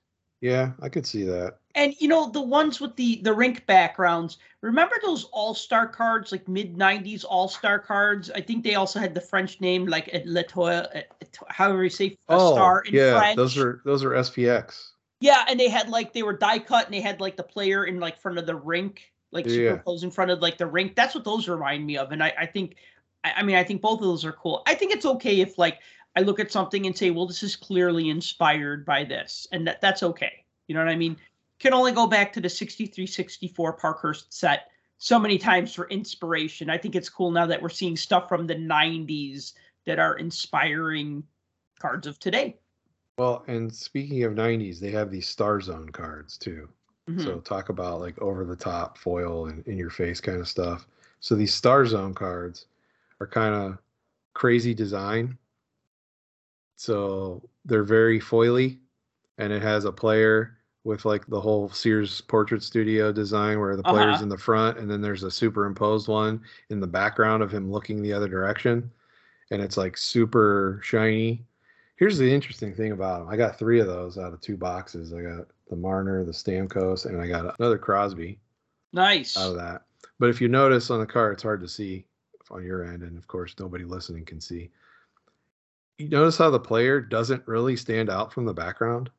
Yeah, I could see that. And you know the ones with the the rink backgrounds. Remember those All Star cards, like mid '90s All Star cards? I think they also had the French name, like at Letoile, uh, however you say a oh, star in Oh, yeah, French. those are those are SPX. Yeah, and they had like they were die cut, and they had like the player in like front of the rink, like Yeah. superimposed in front of like the rink. That's what those remind me of, and I, I think, I mean, I think both of those are cool. I think it's okay if like I look at something and say, well, this is clearly inspired by this, and that that's okay. You know what I mean? Can only go back to the 63 64 Parkhurst set so many times for inspiration. I think it's cool now that we're seeing stuff from the 90s that are inspiring cards of today. Well, and speaking of '90s, they have these Star Zone cards too. Mhm. So talk about like over the top foil and in your face kind of stuff. So these Star Zone cards are kind of crazy design. So they're very foily and it has a player with like the whole Sears portrait studio design where the player's Uh-huh. in the front and then there's a superimposed one in the background of him looking the other direction and it's like super shiny. Here's the interesting thing about them. I got three of those out of two boxes. I got the Marner, the Stamkos, and I got another Crosby nice. out of that. But if you notice on the card, it's hard to see on your end, and of course, nobody listening can see. You notice how the player doesn't really stand out from the background.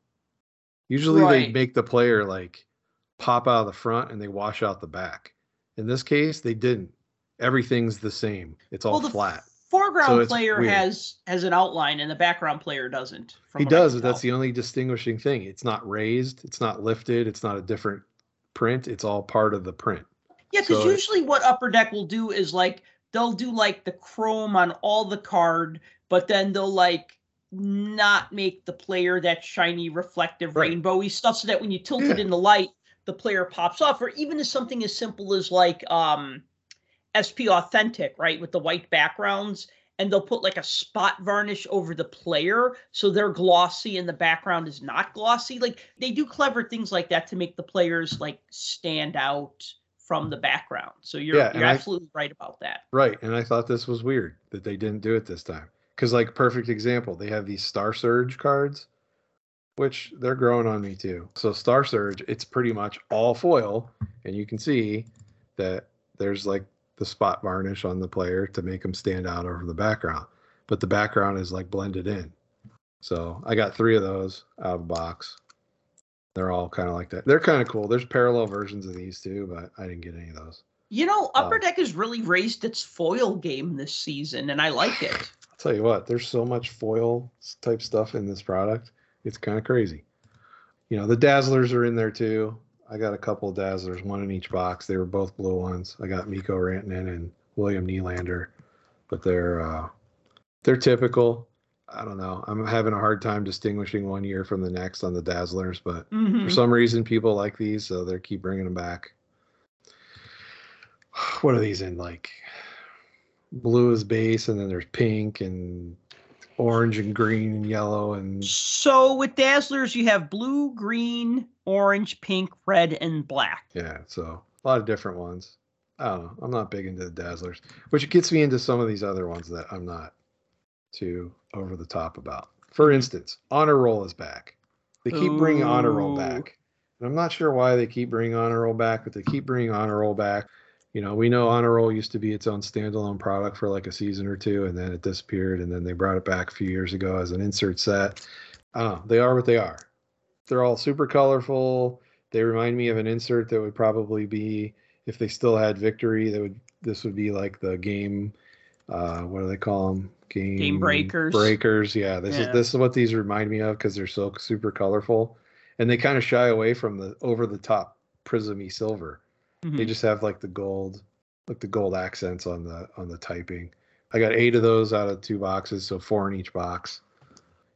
Usually, they make the player like pop out of the front and they wash out the back. In this case, they didn't. Everything's the same. It's all well, flat. foreground So player weird. has has an outline, and the background player doesn't. He does. can That's the only distinguishing thing. It's not raised. It's not lifted. It's not a different print. It's all part of the print. yeah. Because so usually, what Upper Deck will do is like they'll do like the chrome on all the card, but then they'll like not make the player that shiny, reflective, Right. rainbowy stuff, so that when you tilt it [clears throat] in the light, the player pops off. Or even as something as simple as like um, SP Authentic, right, with the white backgrounds. And they'll put like a spot varnish over the player so they're glossy and the background is not glossy. Like they do clever things like that to make the players like stand out from the background. So you're Yeah, you're I- absolutely right about that. Right. And I thought this was weird that they didn't do it this time. Because, like, perfect example, they have these Star Surge cards, which they're growing on me too. So, Star Surge, it's pretty much all foil. And you can see that there's like the spot varnish on the player to make them stand out over the background. But the background is like blended in. So, I got three of those out of box. They're all kind of like that. They're kind of cool. There's parallel versions of these too, but I didn't get any of those. You know, Upper Um, Deck has really raised its foil game this season, and I like it. [sighs] I'll tell you what, there's so much foil type stuff in this product. It's kind of crazy. You know, the Dazzlers are in there too. I got a couple of Dazzlers, one in each box. They were both blue ones. I got Mikko Rantanen and William Nylander. but they're uh, they're typical. I don't know. I'm having a hard time distinguishing one year from the next on the Dazzlers, but Mhm. for some reason people like these, so they keep bringing them back. [sighs] What are these in? Like blue is base, and then there's pink and orange and green and yellow and So with Dazzlers, you have blue, green, orange, pink, red, and black. yeah. So a lot of different ones. I don't know. I'm not big into the Dazzlers, which gets me into some of these other ones that I'm not too over the top about. For instance, Honor Roll is back. They keep bringing Honor Roll back. And I'm not sure why they keep bringing Honor Roll back, but they keep bringing Honor Roll back. You know, we know Honor Roll used to be its own standalone product for like a season or two, and then it disappeared, and then they brought it back a few years ago as an insert set. I. They are what they are. They're all super colorful. They remind me of an insert that would probably be if they still had victory. That would this would be like the game. Uh, what do they call them? Game breakers. Breakers. Yeah. This Yeah. is this is what these remind me of because they're so super colorful, and they kind of shy away from the over the top prismy silver. They Mhm. just have like the gold, like the gold accents on the on the typing. I got eight of those out of two boxes, so four in each box.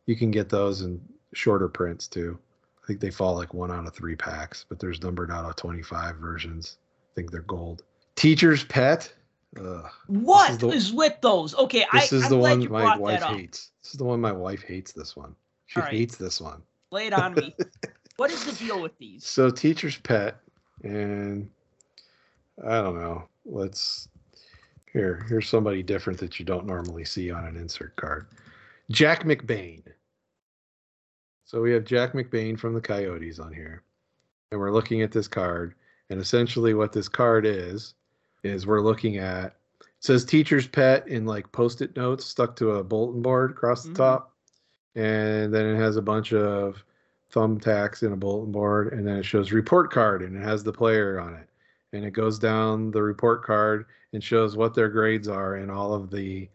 You can get those in shorter prints too. I think they fall like one out of three packs, but there's numbered out of 25 versions. I think they're gold. Teacher's pet. Ugh. What is, the- with those? Okay, This I, is I'm the one my wife hates. This is the one my wife hates. This one. She right. hates this one. Lay it on me. [laughs] what is the deal with these? So teacher's pet, and I don't know. Let's here. Here's somebody different that you don't normally see on an insert card. Jack McBain. So we have Jack McBain from the Coyotes on here, and we're looking at this card. And essentially, what this card is is we're looking at it says teacher's pet in like post-it notes stuck to a bulletin board across the Mhm. top, and then it has a bunch of thumbtacks in a bulletin board, and then it shows report card, and it has the player on it, and it goes down the report card and shows what their grades are in all of the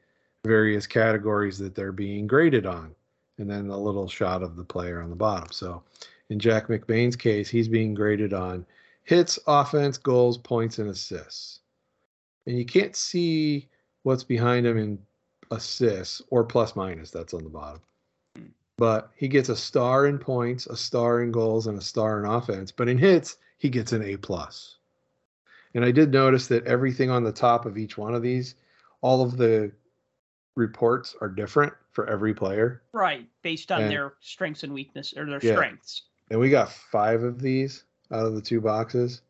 various categories that they're being graded on, and then a little shot of the player on the bottom. So, in Jack McBain's case, he's being graded on hits, offense, goals, points, and assists. And you can't see what's behind him in assists or plus minus. That's on the bottom. Hmm. But he gets a star in points, a star in goals, and a star in offense. But in hits, he gets an A plus. And I did notice that everything on the top of each one of these, all of the reports are different for every player. Right, based on And- their strengths and weaknesses or their Yeah. strengths. and we got five of these out of the two boxes.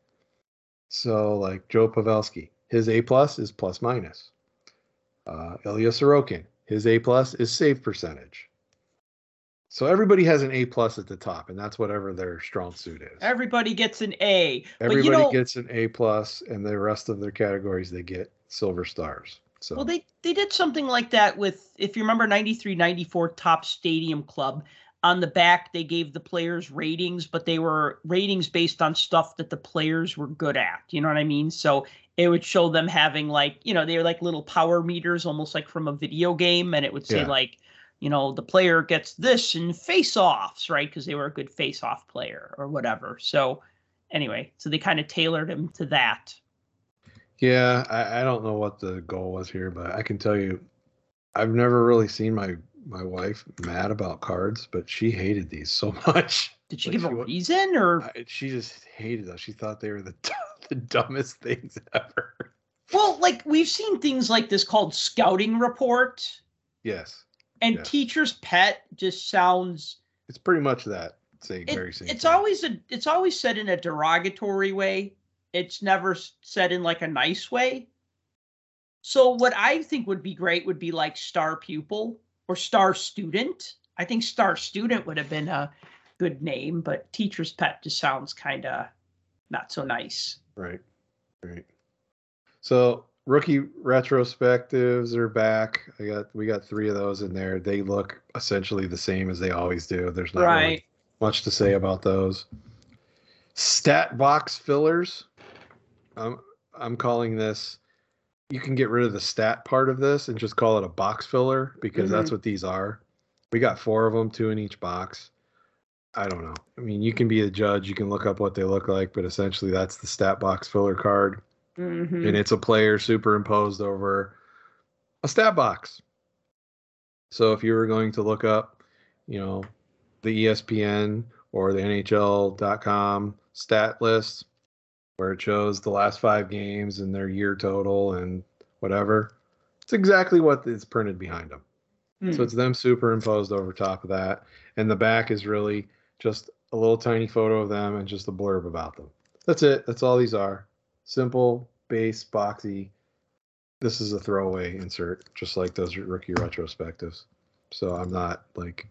So like Joe Pavelski, his A plus is plus minus. Uh, Ilya Sorokin, his A plus is save percentage. So everybody has an A plus at the top, and that's whatever their strong suit is. Everybody gets an A. Everybody but you know, gets an A plus, and the rest of their categories they get silver stars. So Well, they they did something like that with if you remember 93 94 Topps Stadium Club. On the back, they gave the players ratings, but they were ratings based on stuff that the players were good at. You know what I mean? So it would show them having like, you know, they were like little power meters, almost like from a video game, and it would say Yeah. like, you know, the player gets this in face-offs, right? Because they were a good face-off player or whatever. So anyway, so they kind of tailored him to that. Yeah, I, I don't know what the goal was here, but I can tell you, I've never really seen my my wife mad about cards, but she hated these so [laughs] much. Did she Like, give she a wa- reason or? I, she just hated them. She thought they were the [laughs] the dumbest things [laughs] ever. Well, like we've seen things like this called scouting report, Yes, and Yeah. teacher's pet just sounds. it's pretty much that. Say It, very same. it's thing. always a. It's always said in a derogatory way. It's never said in like a nice way. So what I think would be great would be like star pupil or star student. I think star student would have been a good name, but teacher's pet just sounds kind of not so nice. right, right. So rookie retrospectives are back. I got we got three of those in there. They look essentially the same as they always do. There's not really much to say about those. Stat box fillers. I'm I'm calling this. You can get rid of the stat part of this and just call it a box filler because that's what these are. We got four of them, two in each box. I don't know. I mean, you can be a judge. You can look up what they look like, but essentially that's the stat box filler card, Mhm. and it's a player superimposed over a stat box. So if you were going to look up, you know, the ESPN or the NHL.com stat list where it shows the last five games and their year total and whatever, it's exactly what is printed behind them. Hmm. So it's them superimposed over top of that. And the back is really just a little tiny photo of them and just a blurb about them. That's it. That's all these are. Simple, base, boxy. This is a throwaway insert, just like those rookie retrospectives. So I'm not like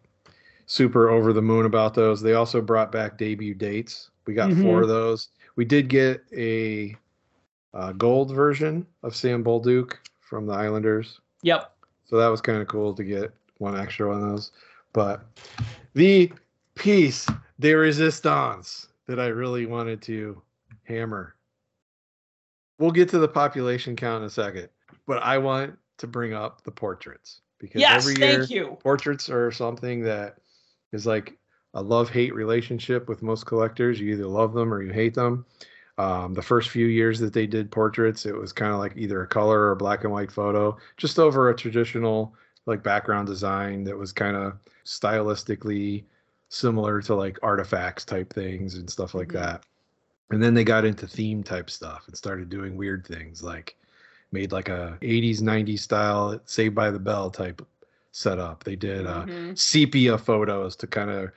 super over the moon about those. They also brought back debut dates. We got four of those. We did get a uh, gold version of Sam Bolduc from the Islanders. Yep. So that was kind of cool to get one extra one of those. But the piece de resistance that I really wanted to hammer. We'll get to the population count in a second, but I want to bring up the portraits because Yes, every year thank you. portraits are something that is like a love hate relationship with most collectors. You either love them or you hate them. Um, the first few years that they did portraits, it was kind of like either a color or a black and white photo, just over a traditional like background design that was kind of stylistically similar to like artifacts type things and stuff like Mhm. that. And then they got into theme type stuff and started doing weird things like made like a 80s 90s style saved by the bell type setup they did uh Mhm. sepia photos to kind of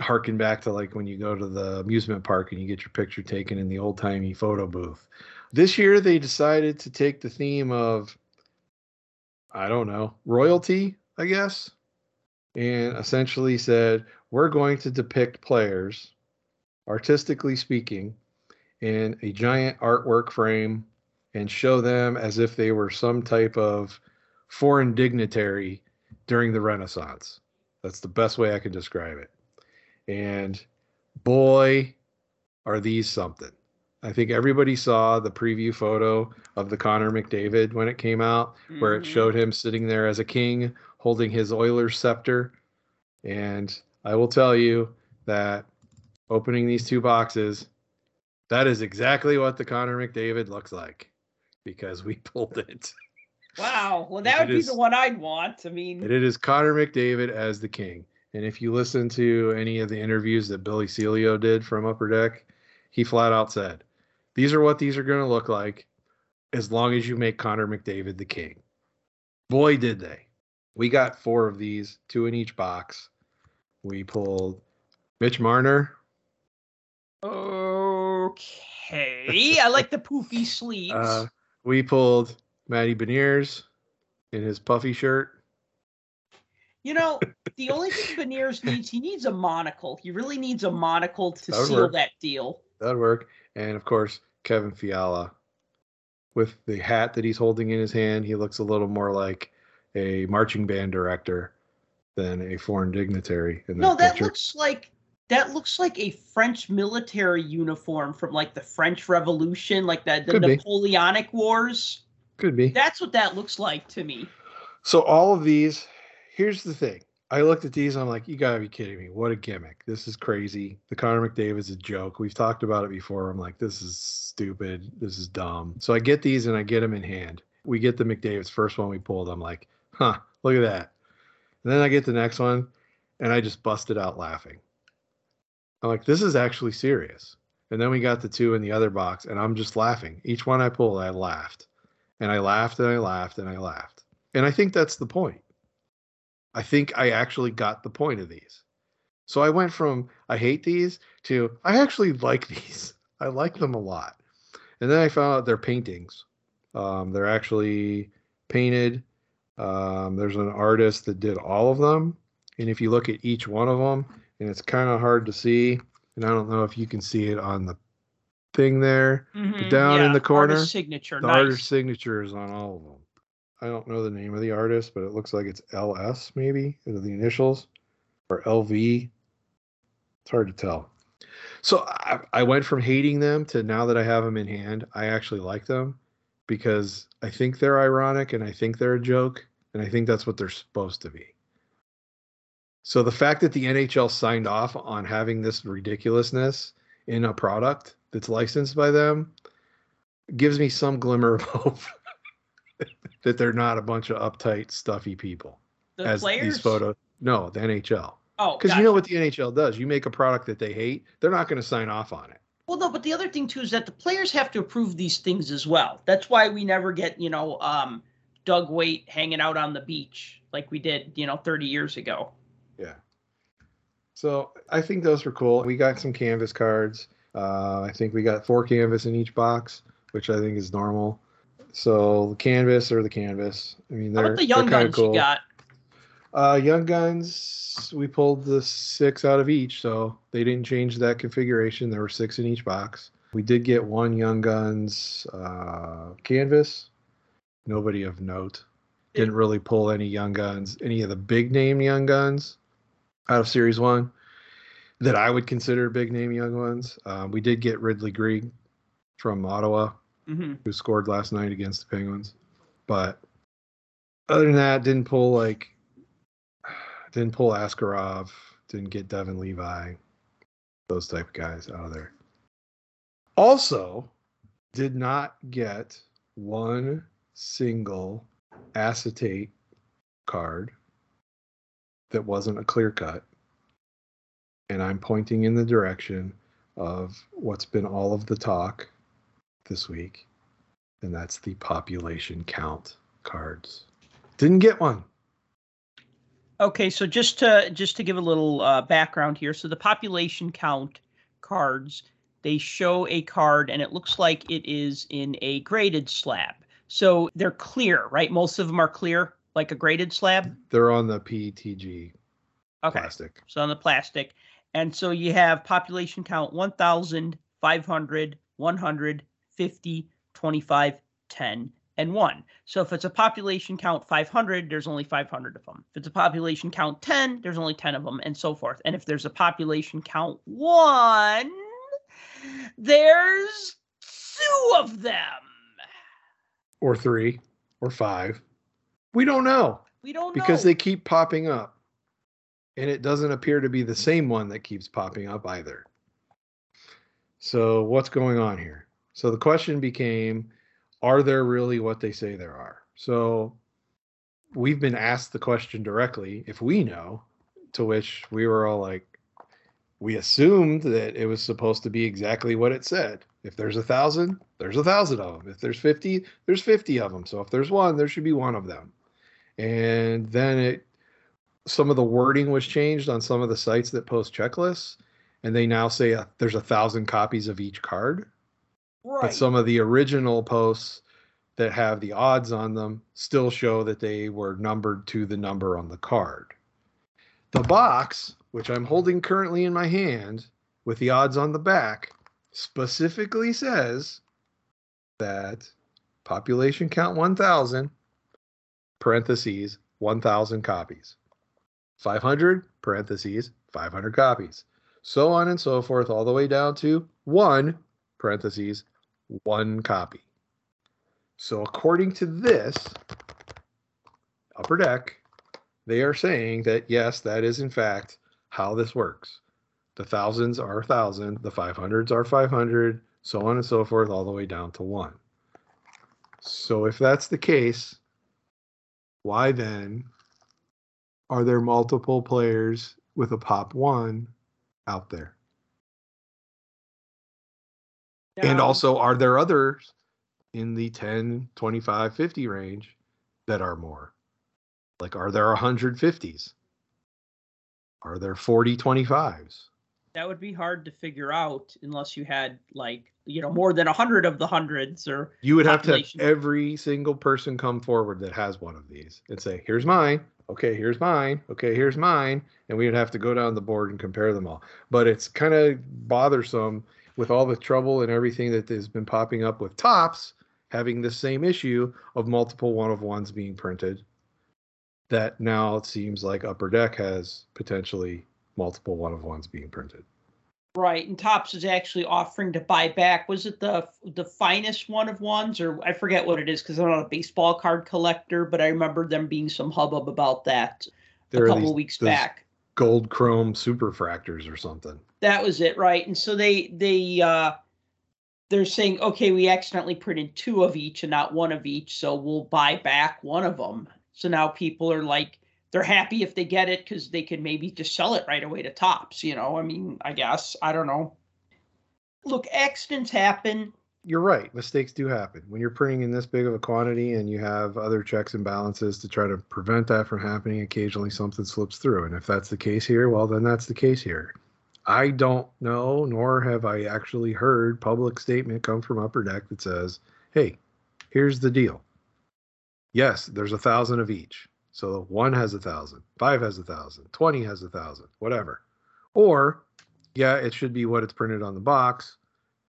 harken back to like when you go to the amusement park and you get your picture taken in the old timey photo booth this year they decided to take the theme of i don't know royalty i guess and essentially said we're going to depict players artistically speaking in a giant artwork frame and show them as if they were some type of foreign dignitary during the Renaissance. That's the best way I can describe it. And boy, are these something. I think everybody saw the preview photo of the Connor McDavid when it came out, where it Mhm. showed him sitting there as a king holding his Oilers scepter. And I will tell you that opening these two boxes, that is exactly what the Connor McDavid looks like because we [laughs] pulled it. Wow. Well, that would be is- the one I'd want. I mean, it is Connor McDavid as the king. And if you listen to any of the interviews that Billy Celio did from Upper Deck, he flat out said, These are what these are going to look like as long as you make Connor McDavid the king. Boy, did they. We got four of these, two in each box. We pulled Mitch Marner. okay. [laughs] I like the poofy sleeves. Uh, we pulled Matty Beniers in his puffy shirt. You know, the only thing Beniers needs, he needs a monocle. He really needs a monocle to That seal work. that deal. That'd work. And of course, Kevin Fiala with the hat that he's holding in his hand. He looks a little more like a marching band director than a foreign dignitary in that No, that picture. looks like that looks like a French military uniform from like the French Revolution, like the, the Could be. Napoleonic Wars. Could be. That's what that looks like to me. So all of these, here's the thing. I looked at these, I'm like, you gotta be kidding me. What a gimmick. This is crazy. The Connor McDavid's a joke. We've talked about it before. I'm like, this is stupid. This is dumb. So I get these and I get them in hand. We get the McDavid's first one we pulled. I'm like, huh, look at that. And then I get the next one and I just busted out laughing. I'm like, this is actually serious. And then we got the two in the other box and I'm just laughing. Each one I pulled, I laughed. And I laughed and I laughed and I laughed. And I think that's the point. I think I actually got the point of these. So I went from I hate these to I actually like [laughs] these. I like them a lot. And then I found out they're paintings. Um, they're actually painted. Um, there's an artist that did all of them. And if you look at each one of them, and it's kind of hard to see, and I don't know if you can see it on the thing there. Mhm, down in the corner, artist signature. The nice. artist signature is on all of them. I don't know the name of the artist, but it looks like it's LS maybe, the initials, or LV. It's hard to tell. So I, I went from hating them to now that I have them in hand, I actually like them because I think they're ironic and I think they're a joke, and I think that's what they're supposed to be. So the fact that the NHL signed off on having this ridiculousness in a product that's licensed by them gives me some glimmer of [laughs] hope [laughs] that they're not a bunch of uptight, stuffy people. The as players. these photos. No, the NHL. Oh, Because you know what the NHL does. You make a product that they hate, they're not going to sign off on it. Well, no, but the other thing too is that the players have to approve these things as well. That's why we never get, you know, um, Doug Weight hanging out on the beach like we did, you know, 30 years ago. Yeah. So I think those were cool. We got some canvas cards. Uh, I think we got four canvas in each box, which I think is normal. So the canvas or the canvas. I mean, How they're, about the young guns you got? Uh, young guns, we pulled the six out of each, so they didn't change that configuration. There were six in each box. We did get one young guns uh, canvas. Nobody of note. Didn't really pull any young guns, any of the big name young guns out of Series One that I would consider big name young ones. Uh, we did get Ridly Greig from Ottawa hmm who scored last night against the Penguins. But other than that, didn't pull like didn't pull Askarov, didn't get Devon Levi, those type of guys out of there. Also, did not get one single acetate card that wasn't a clear cut. And I'm pointing in the direction of what's been all of the talk this week, and that's the population count cards. Didn't get one. Okay, so just to just to give a little uh, background here, so the population count cards they show a card and it looks like it is in a graded slab. So they're clear, right? Most of them are clear, like a graded slab. They're on the PETG Okay, plastic. so on the plastic, and so you have population count 1,000, 500, 100, 50, 25, 10, and 1. So if it's a population count 500, there's only 500 of them. If it's a population count 10, there's only 10 of them, and so forth. And if there's a population count 1, there's two of them. Or three or five. We don't know We don't because know. they keep popping up. And it doesn't appear to be the same one that keeps popping up either. So, what's going on here? So, the question became are there really what they say there are? So, we've been asked the question directly if we know, to which we were all like, we assumed that it was supposed to be exactly what it said. If there's a thousand, there's a thousand of them. If there's 50, there's 50 of them. So if there's one, there should be one of them. And then it, some of the wording was changed on some of the sites that post checklists. And they now say uh, there's a thousand copies of each card. Right. But some of the original posts that have the odds on them still show that they were numbered to the number on the card. The box, which I'm holding currently in my hand with the odds on the back, specifically says that population count 1000 parentheses 1000 copies 500 parentheses 500 copies so on and so forth all the way down to 1 parentheses 1 copy. So according to this upper deck they are saying that yes that is in fact how this works. The thousands are a thousand the 500s are 500 so on and so forth all the way down to 1 so if that's the case why then are there multiple players with a pop one out there? And also, are there others in the 10, 25, 50 range that are more? Like, are there 150s? Are there 40 25s? that would be hard to figure out unless you had like you know more than a hundred of the hundreds or You would have to have every single person come forward that has one of these and say, here's mine. Okay, here's mine. Okay, here's mine. And we would have to go down the board and compare them all. But it's kind of bothersome with all the trouble and everything that has been popping up with Topps having the same issue of multiple one of ones being printed. That now it seems like Upper Deck has potentially multiple one of ones being printed. right and Topps is actually offering to buy back was it the the finest one of ones or i forget what it is because i'm not a baseball card collector but i remember them being some hubbub about that There a couple these- weeks back Gold chrome superfractors or something. that was it right and so they they uh they're saying, okay, we accidentally printed two of each and not one of each, so we'll buy back one of them. So now people are like, they're happy if they get it because they can maybe just sell it right away to Topps. You know, I mean, I guess I don't know. Look, accidents happen. You're right. Mistakes do happen when you're printing in this big of a quantity, and you have other checks and balances to try to prevent that from happening. Occasionally, something slips through, and if that's the case here, well, then that's the case here. I don't know, nor have I actually heard public statement come from Upper Deck that says, "Hey, here's the deal. Yes, there's a thousand of each. So one has a thousand, five has a thousand, twenty has a thousand, whatever. Or, yeah, it should be what it's printed on the box.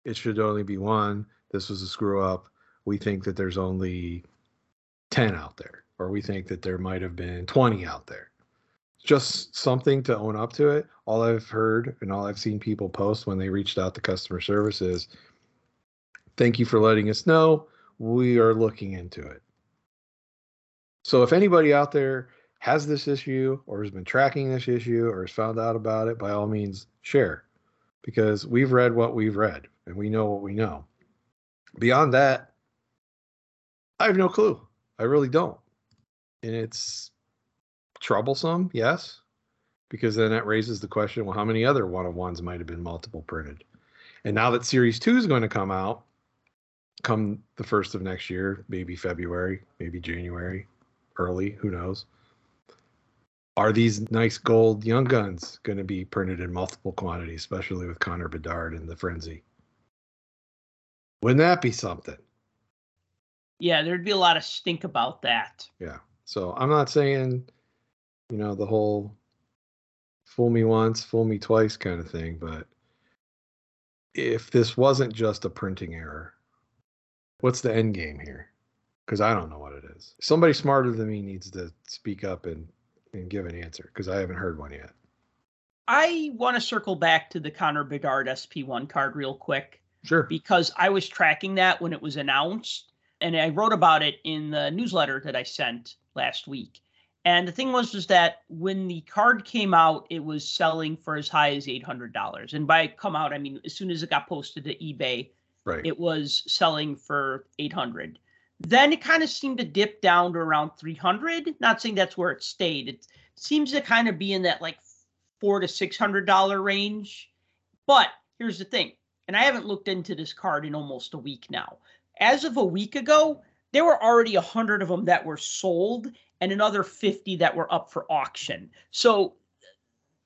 It should only be one. This was a screw up. We think that there's only 10 out there, or we think that there might have been 20 out there. Just something to own up to it. All I've heard and all I've seen people post when they reached out to customer service is thank you for letting us know. We are looking into it. So if anybody out there has this issue or has been tracking this issue or has found out about it, by all means, share because we've read what we've read and we know what we know. Beyond that, I have no clue. I really don't. And it's troublesome, yes, because then that raises the question well, how many other one of ones might have been multiple printed? And now that Series 2 is going to come out, come the first of next year, maybe February, maybe January, early. Who knows? Are these nice gold young guns going to be printed in multiple quantities, especially with Connor Bedard and the Frenzy? Wouldn't that be something? Yeah, there'd be a lot of stink about that. Yeah. So I'm not saying, you know, the whole fool me once, fool me twice kind of thing, but if this wasn't just a printing error, what's the end game here? because I don't know what it is. Somebody smarter than me needs to speak up and and give an answer because I haven't heard one yet. I want to circle back to the Connor Bedard SP1 card real quick. Sure. Because I was tracking that when it was announced and I wrote about it in the newsletter that I sent last week. And the thing was was that when the card came out, it was selling for as high as eight hundred dollars. And by come out, I mean as soon as it got posted to eBay, right. it was selling for eight hundred. Then it kind of seemed to dip down to around 300. Not saying that's where it stayed. It seems to kind of be in that like four to six hundred dollar range. But here's the thing, and I haven't looked into this card in almost a week now. As of a week ago, there were already a hundred of them that were sold, and another 50 that were up for auction. So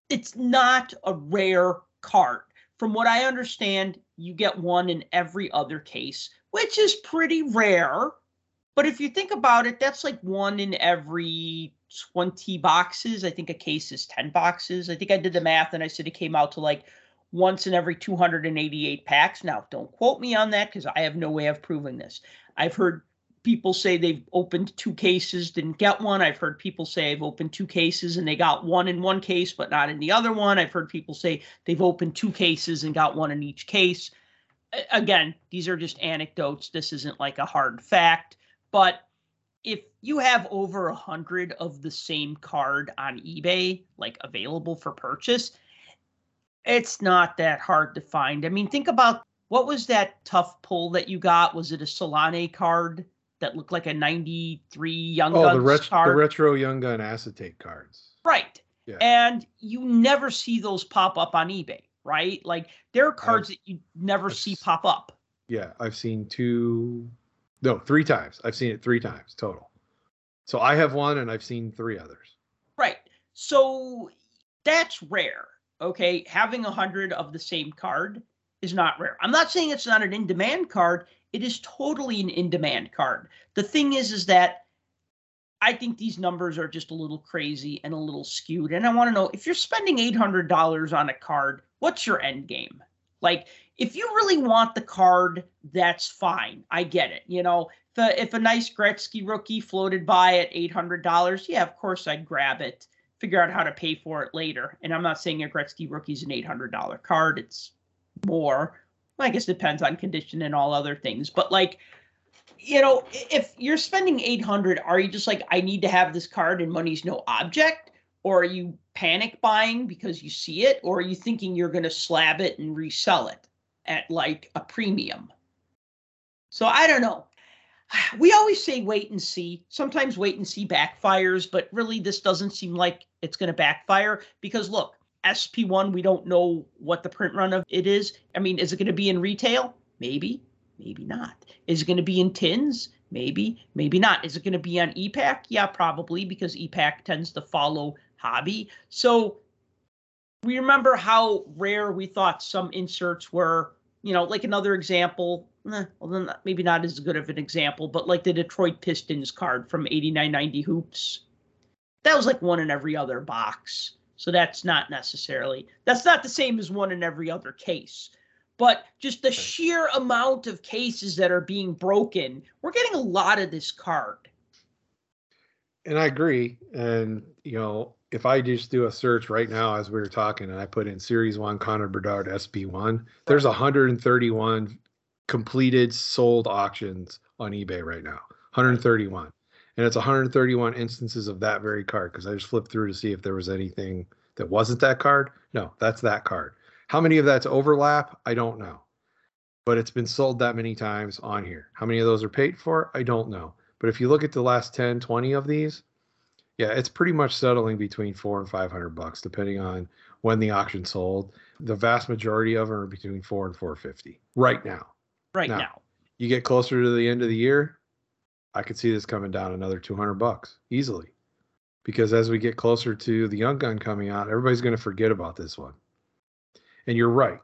it's not a rare card. From what I understand, you get one in every other case, which is pretty rare but if you think about it, that's like one in every 20 boxes. I think a case is 10 boxes. I think I did the math and I said it came out to like once in every 288 packs. Now, don't quote me on that because I have no way of proving this. I've heard people say they've opened two cases, didn't get one. I've heard people say I've opened two cases and they got one in one case, but not in the other one. I've heard people say they've opened two cases and got one in each case. Again, these are just anecdotes. This isn't like a hard fact. But if you have over a hundred of the same card on eBay, like available for purchase, it's not that hard to find. I mean, think about what was that tough pull that you got? Was it a Selanne card that looked like a 93 Young oh, Guns the, ret- card? the retro Young Gun acetate cards. Right. Yeah. And you never see those pop up on eBay, right? Like there are cards that you never I've see pop up. Yeah, I've seen two, no, three times. I've seen it three times total. So I have one, and I've seen three others. Right. So that's rare. Okay. Having a hundred of the same card is not rare. I'm not saying it's not an in-demand card. It is totally an in-demand card. The thing is, is that I think these numbers are just a little crazy and a little skewed. And I want to know if you're spending $800 on a card, what's your end game? Like, if you really want the card, that's fine. I get it. You know, a, if a nice Gretzky rookie floated by at $800, yeah, of course I'd grab it, figure out how to pay for it later. And I'm not saying a Gretzky rookie's an $800 card, it's more. I guess it depends on condition and all other things. But like, you know, if you're spending 800, are you just like, I need to have this card and money's no object? Or are you panic buying because you see it? Or are you thinking you're going to slab it and resell it at like a premium? So I don't know. [sighs] We always say wait and see. Sometimes wait and see backfires, but really this doesn't seem like it's going to backfire because look, SP1, we don't know what the print run of it is. I mean, is it going to be in retail? Maybe, maybe not. Is it going to be in tins? Maybe, maybe not. Is it going to be on e-Pack? Yeah, probably because e-Pack tends to follow hobby. So we remember how rare we thought some inserts were. You know, like another example, eh, well, then maybe not as good of an example, but like the Detroit Pistons card from 8990 Hoops. That was like one in every other box. So that's not necessarily, that's not the same as one in every other case. But just the sheer amount of cases that are being broken, we're getting a lot of this card. And I agree. And, you know, if I just do a search right now as we were talking and I put in Series 1 Connor Bedard SP one, there's 131 completed sold auctions on eBay right now. 131. And it's 131 instances of that very card because I just flipped through to see if there was anything that wasn't that card. No, that's that card. How many of that's overlap? I don't know. But it's been sold that many times on here. How many of those are paid for? I don't know. But if you look at the last 10, 20 of these, yeah, it's pretty much settling between four and five hundred bucks, depending on when the auction sold. The vast majority of them are between four and four fifty right now. Right now. now. You get closer to the end of the year, I could see this coming down another two hundred bucks easily, because as we get closer to the young gun coming out, everybody's going to forget about this one. And you're right.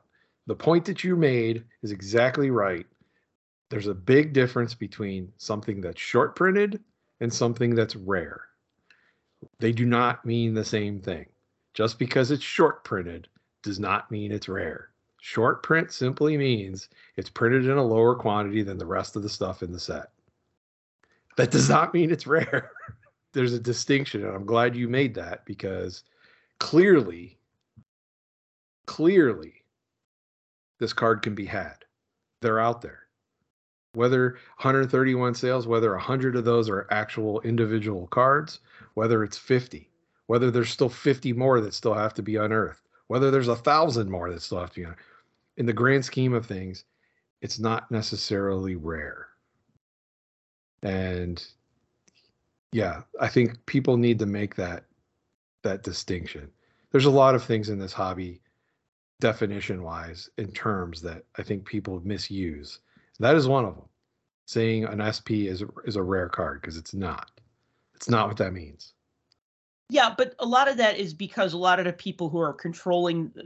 The point that you made is exactly right. There's a big difference between something that's short printed and something that's rare they do not mean the same thing. Just because it's short printed does not mean it's rare. Short print simply means it's printed in a lower quantity than the rest of the stuff in the set. That does not mean it's rare. [laughs] There's a distinction, and I'm glad you made that because clearly, clearly, this card can be had. They're out there. Whether 131 sales, whether 100 of those are actual individual cards, whether it's 50, whether there's still 50 more that still have to be unearthed, whether there's a thousand more that still have to be unearthed. In the grand scheme of things, it's not necessarily rare. And yeah, I think people need to make that that distinction. There's a lot of things in this hobby definition wise in terms that I think people misuse. That is one of them. Saying an SP is is a rare card because it's not. It's not what that means. Yeah, but a lot of that is because a lot of the people who are controlling uh,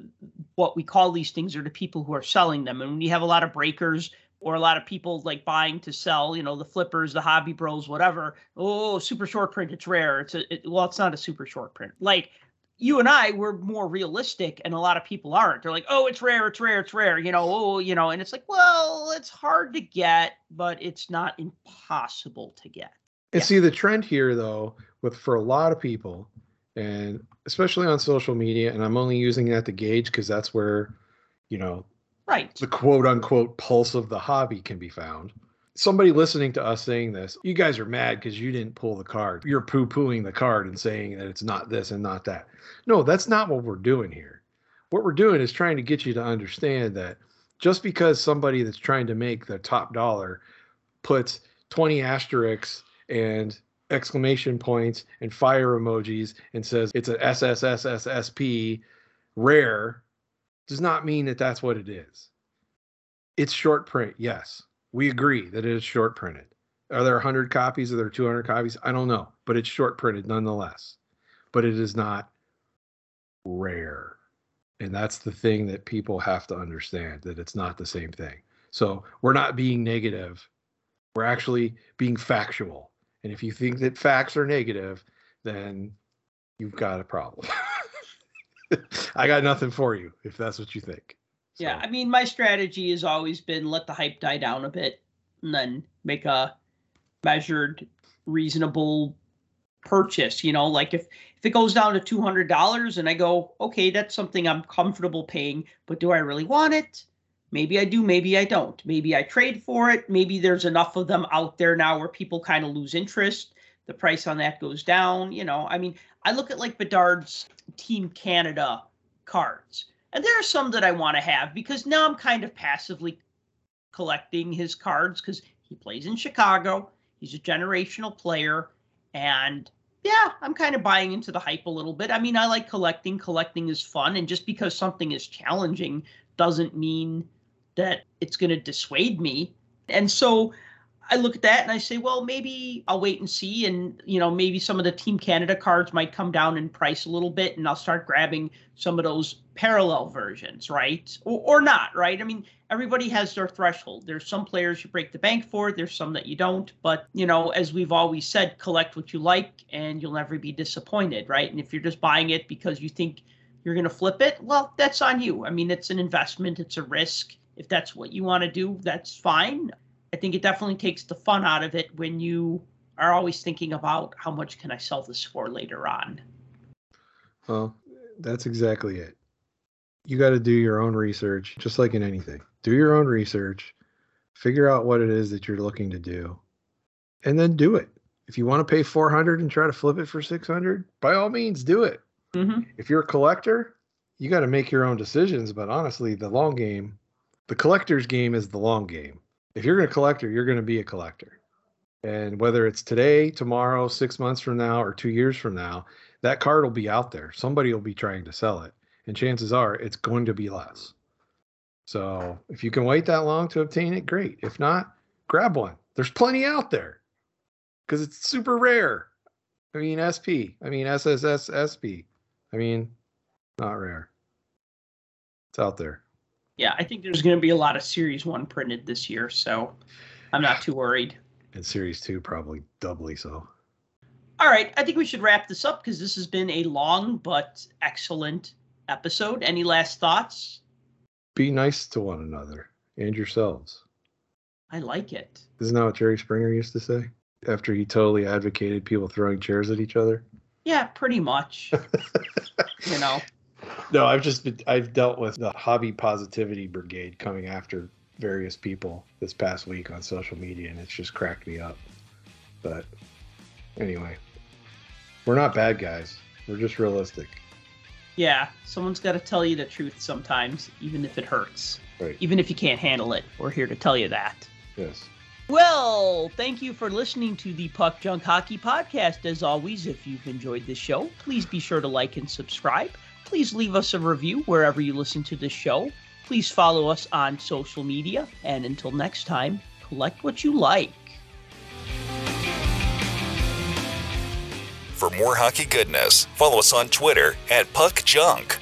what we call these things are the people who are selling them. And when you have a lot of breakers or a lot of people like buying to sell, you know, the flippers, the hobby bros, whatever. Oh, super short print, it's rare. It's a it, well, it's not a super short print. Like you and I, we're more realistic, and a lot of people aren't. They're like, oh, it's rare, it's rare, it's rare, you know, oh, you know, and it's like, well, it's hard to get, but it's not impossible to get. And yeah. see the trend here though, with for a lot of people, and especially on social media, and I'm only using that to gauge because that's where, you know, right, the quote unquote pulse of the hobby can be found. Somebody listening to us saying this, you guys are mad because you didn't pull the card. You're poo pooing the card and saying that it's not this and not that. No, that's not what we're doing here. What we're doing is trying to get you to understand that just because somebody that's trying to make the top dollar puts 20 asterisks and exclamation points and fire emojis and says it's an SSSSSP rare does not mean that that's what it is. It's short print, yes. We agree that it is short printed. Are there 100 copies? Are there 200 copies? I don't know, but it's short printed nonetheless. But it is not rare. And that's the thing that people have to understand that it's not the same thing. So we're not being negative. We're actually being factual and if you think that facts are negative, then you've got a problem. [laughs] [laughs] I got nothing for you if that's what you think. So. Yeah, I mean, my strategy has always been let the hype die down a bit and then make a measured, reasonable purchase. You know, like if if it goes down to two hundred dollars and I go, okay, that's something I'm comfortable paying, but do I really want it? Maybe I do, maybe I don't. Maybe I trade for it. Maybe there's enough of them out there now where people kind of lose interest. The price on that goes down. You know, I mean, I look at like Bedard's Team Canada cards, and there are some that I want to have because now I'm kind of passively collecting his cards because he plays in Chicago. He's a generational player. And yeah, I'm kind of buying into the hype a little bit. I mean, I like collecting. Collecting is fun. And just because something is challenging doesn't mean that it's going to dissuade me. And so I look at that and I say, well, maybe I'll wait and see. And, you know, maybe some of the Team Canada cards might come down in price a little bit and I'll start grabbing some of those parallel versions, right? Or, or not, right? I mean, everybody has their threshold. There's some players you break the bank for, there's some that you don't. But, you know, as we've always said, collect what you like and you'll never be disappointed, right? And if you're just buying it because you think you're going to flip it, well, that's on you. I mean, it's an investment, it's a risk. If that's what you want to do, that's fine. I think it definitely takes the fun out of it when you are always thinking about how much can I sell this for later on. Well, that's exactly it. You got to do your own research, just like in anything. Do your own research, figure out what it is that you're looking to do, and then do it. If you want to pay 400 and try to flip it for 600, by all means, do it. Mm-hmm. If you're a collector, you got to make your own decisions. But honestly, the long game, the collector's game is the long game if you're going to collector, you're going to be a collector. And whether it's today, tomorrow, six months from now, or two years from now, that card will be out there. Somebody will be trying to sell it. And chances are it's going to be less. So if you can wait that long to obtain it, great. If not, grab one. There's plenty out there because it's super rare. I mean, SP, I mean, SSS SP. I mean, not rare. It's out there yeah, I think there's going to be a lot of Series 1 printed this year, so I'm not too worried. And Series 2 probably doubly so. All right, I think we should wrap this up because this has been a long but excellent episode. Any last thoughts? Be nice to one another and yourselves. I like it. Isn't that what Jerry Springer used to say? After he totally advocated people throwing chairs at each other? Yeah, pretty much. [laughs] you know. No, I've just been, I've dealt with the hobby positivity brigade coming after various people this past week on social media, and it's just cracked me up. But anyway, we're not bad guys. We're just realistic. Yeah, someone's got to tell you the truth sometimes, even if it hurts. Right. Even if you can't handle it. We're here to tell you that. Yes. Well, thank you for listening to the Puck Junk Hockey Podcast. As always, if you've enjoyed this show, please be sure to like and subscribe please leave us a review wherever you listen to this show. Please follow us on social media. And until next time, collect what you like. For more hockey goodness, follow us on Twitter at PuckJunk.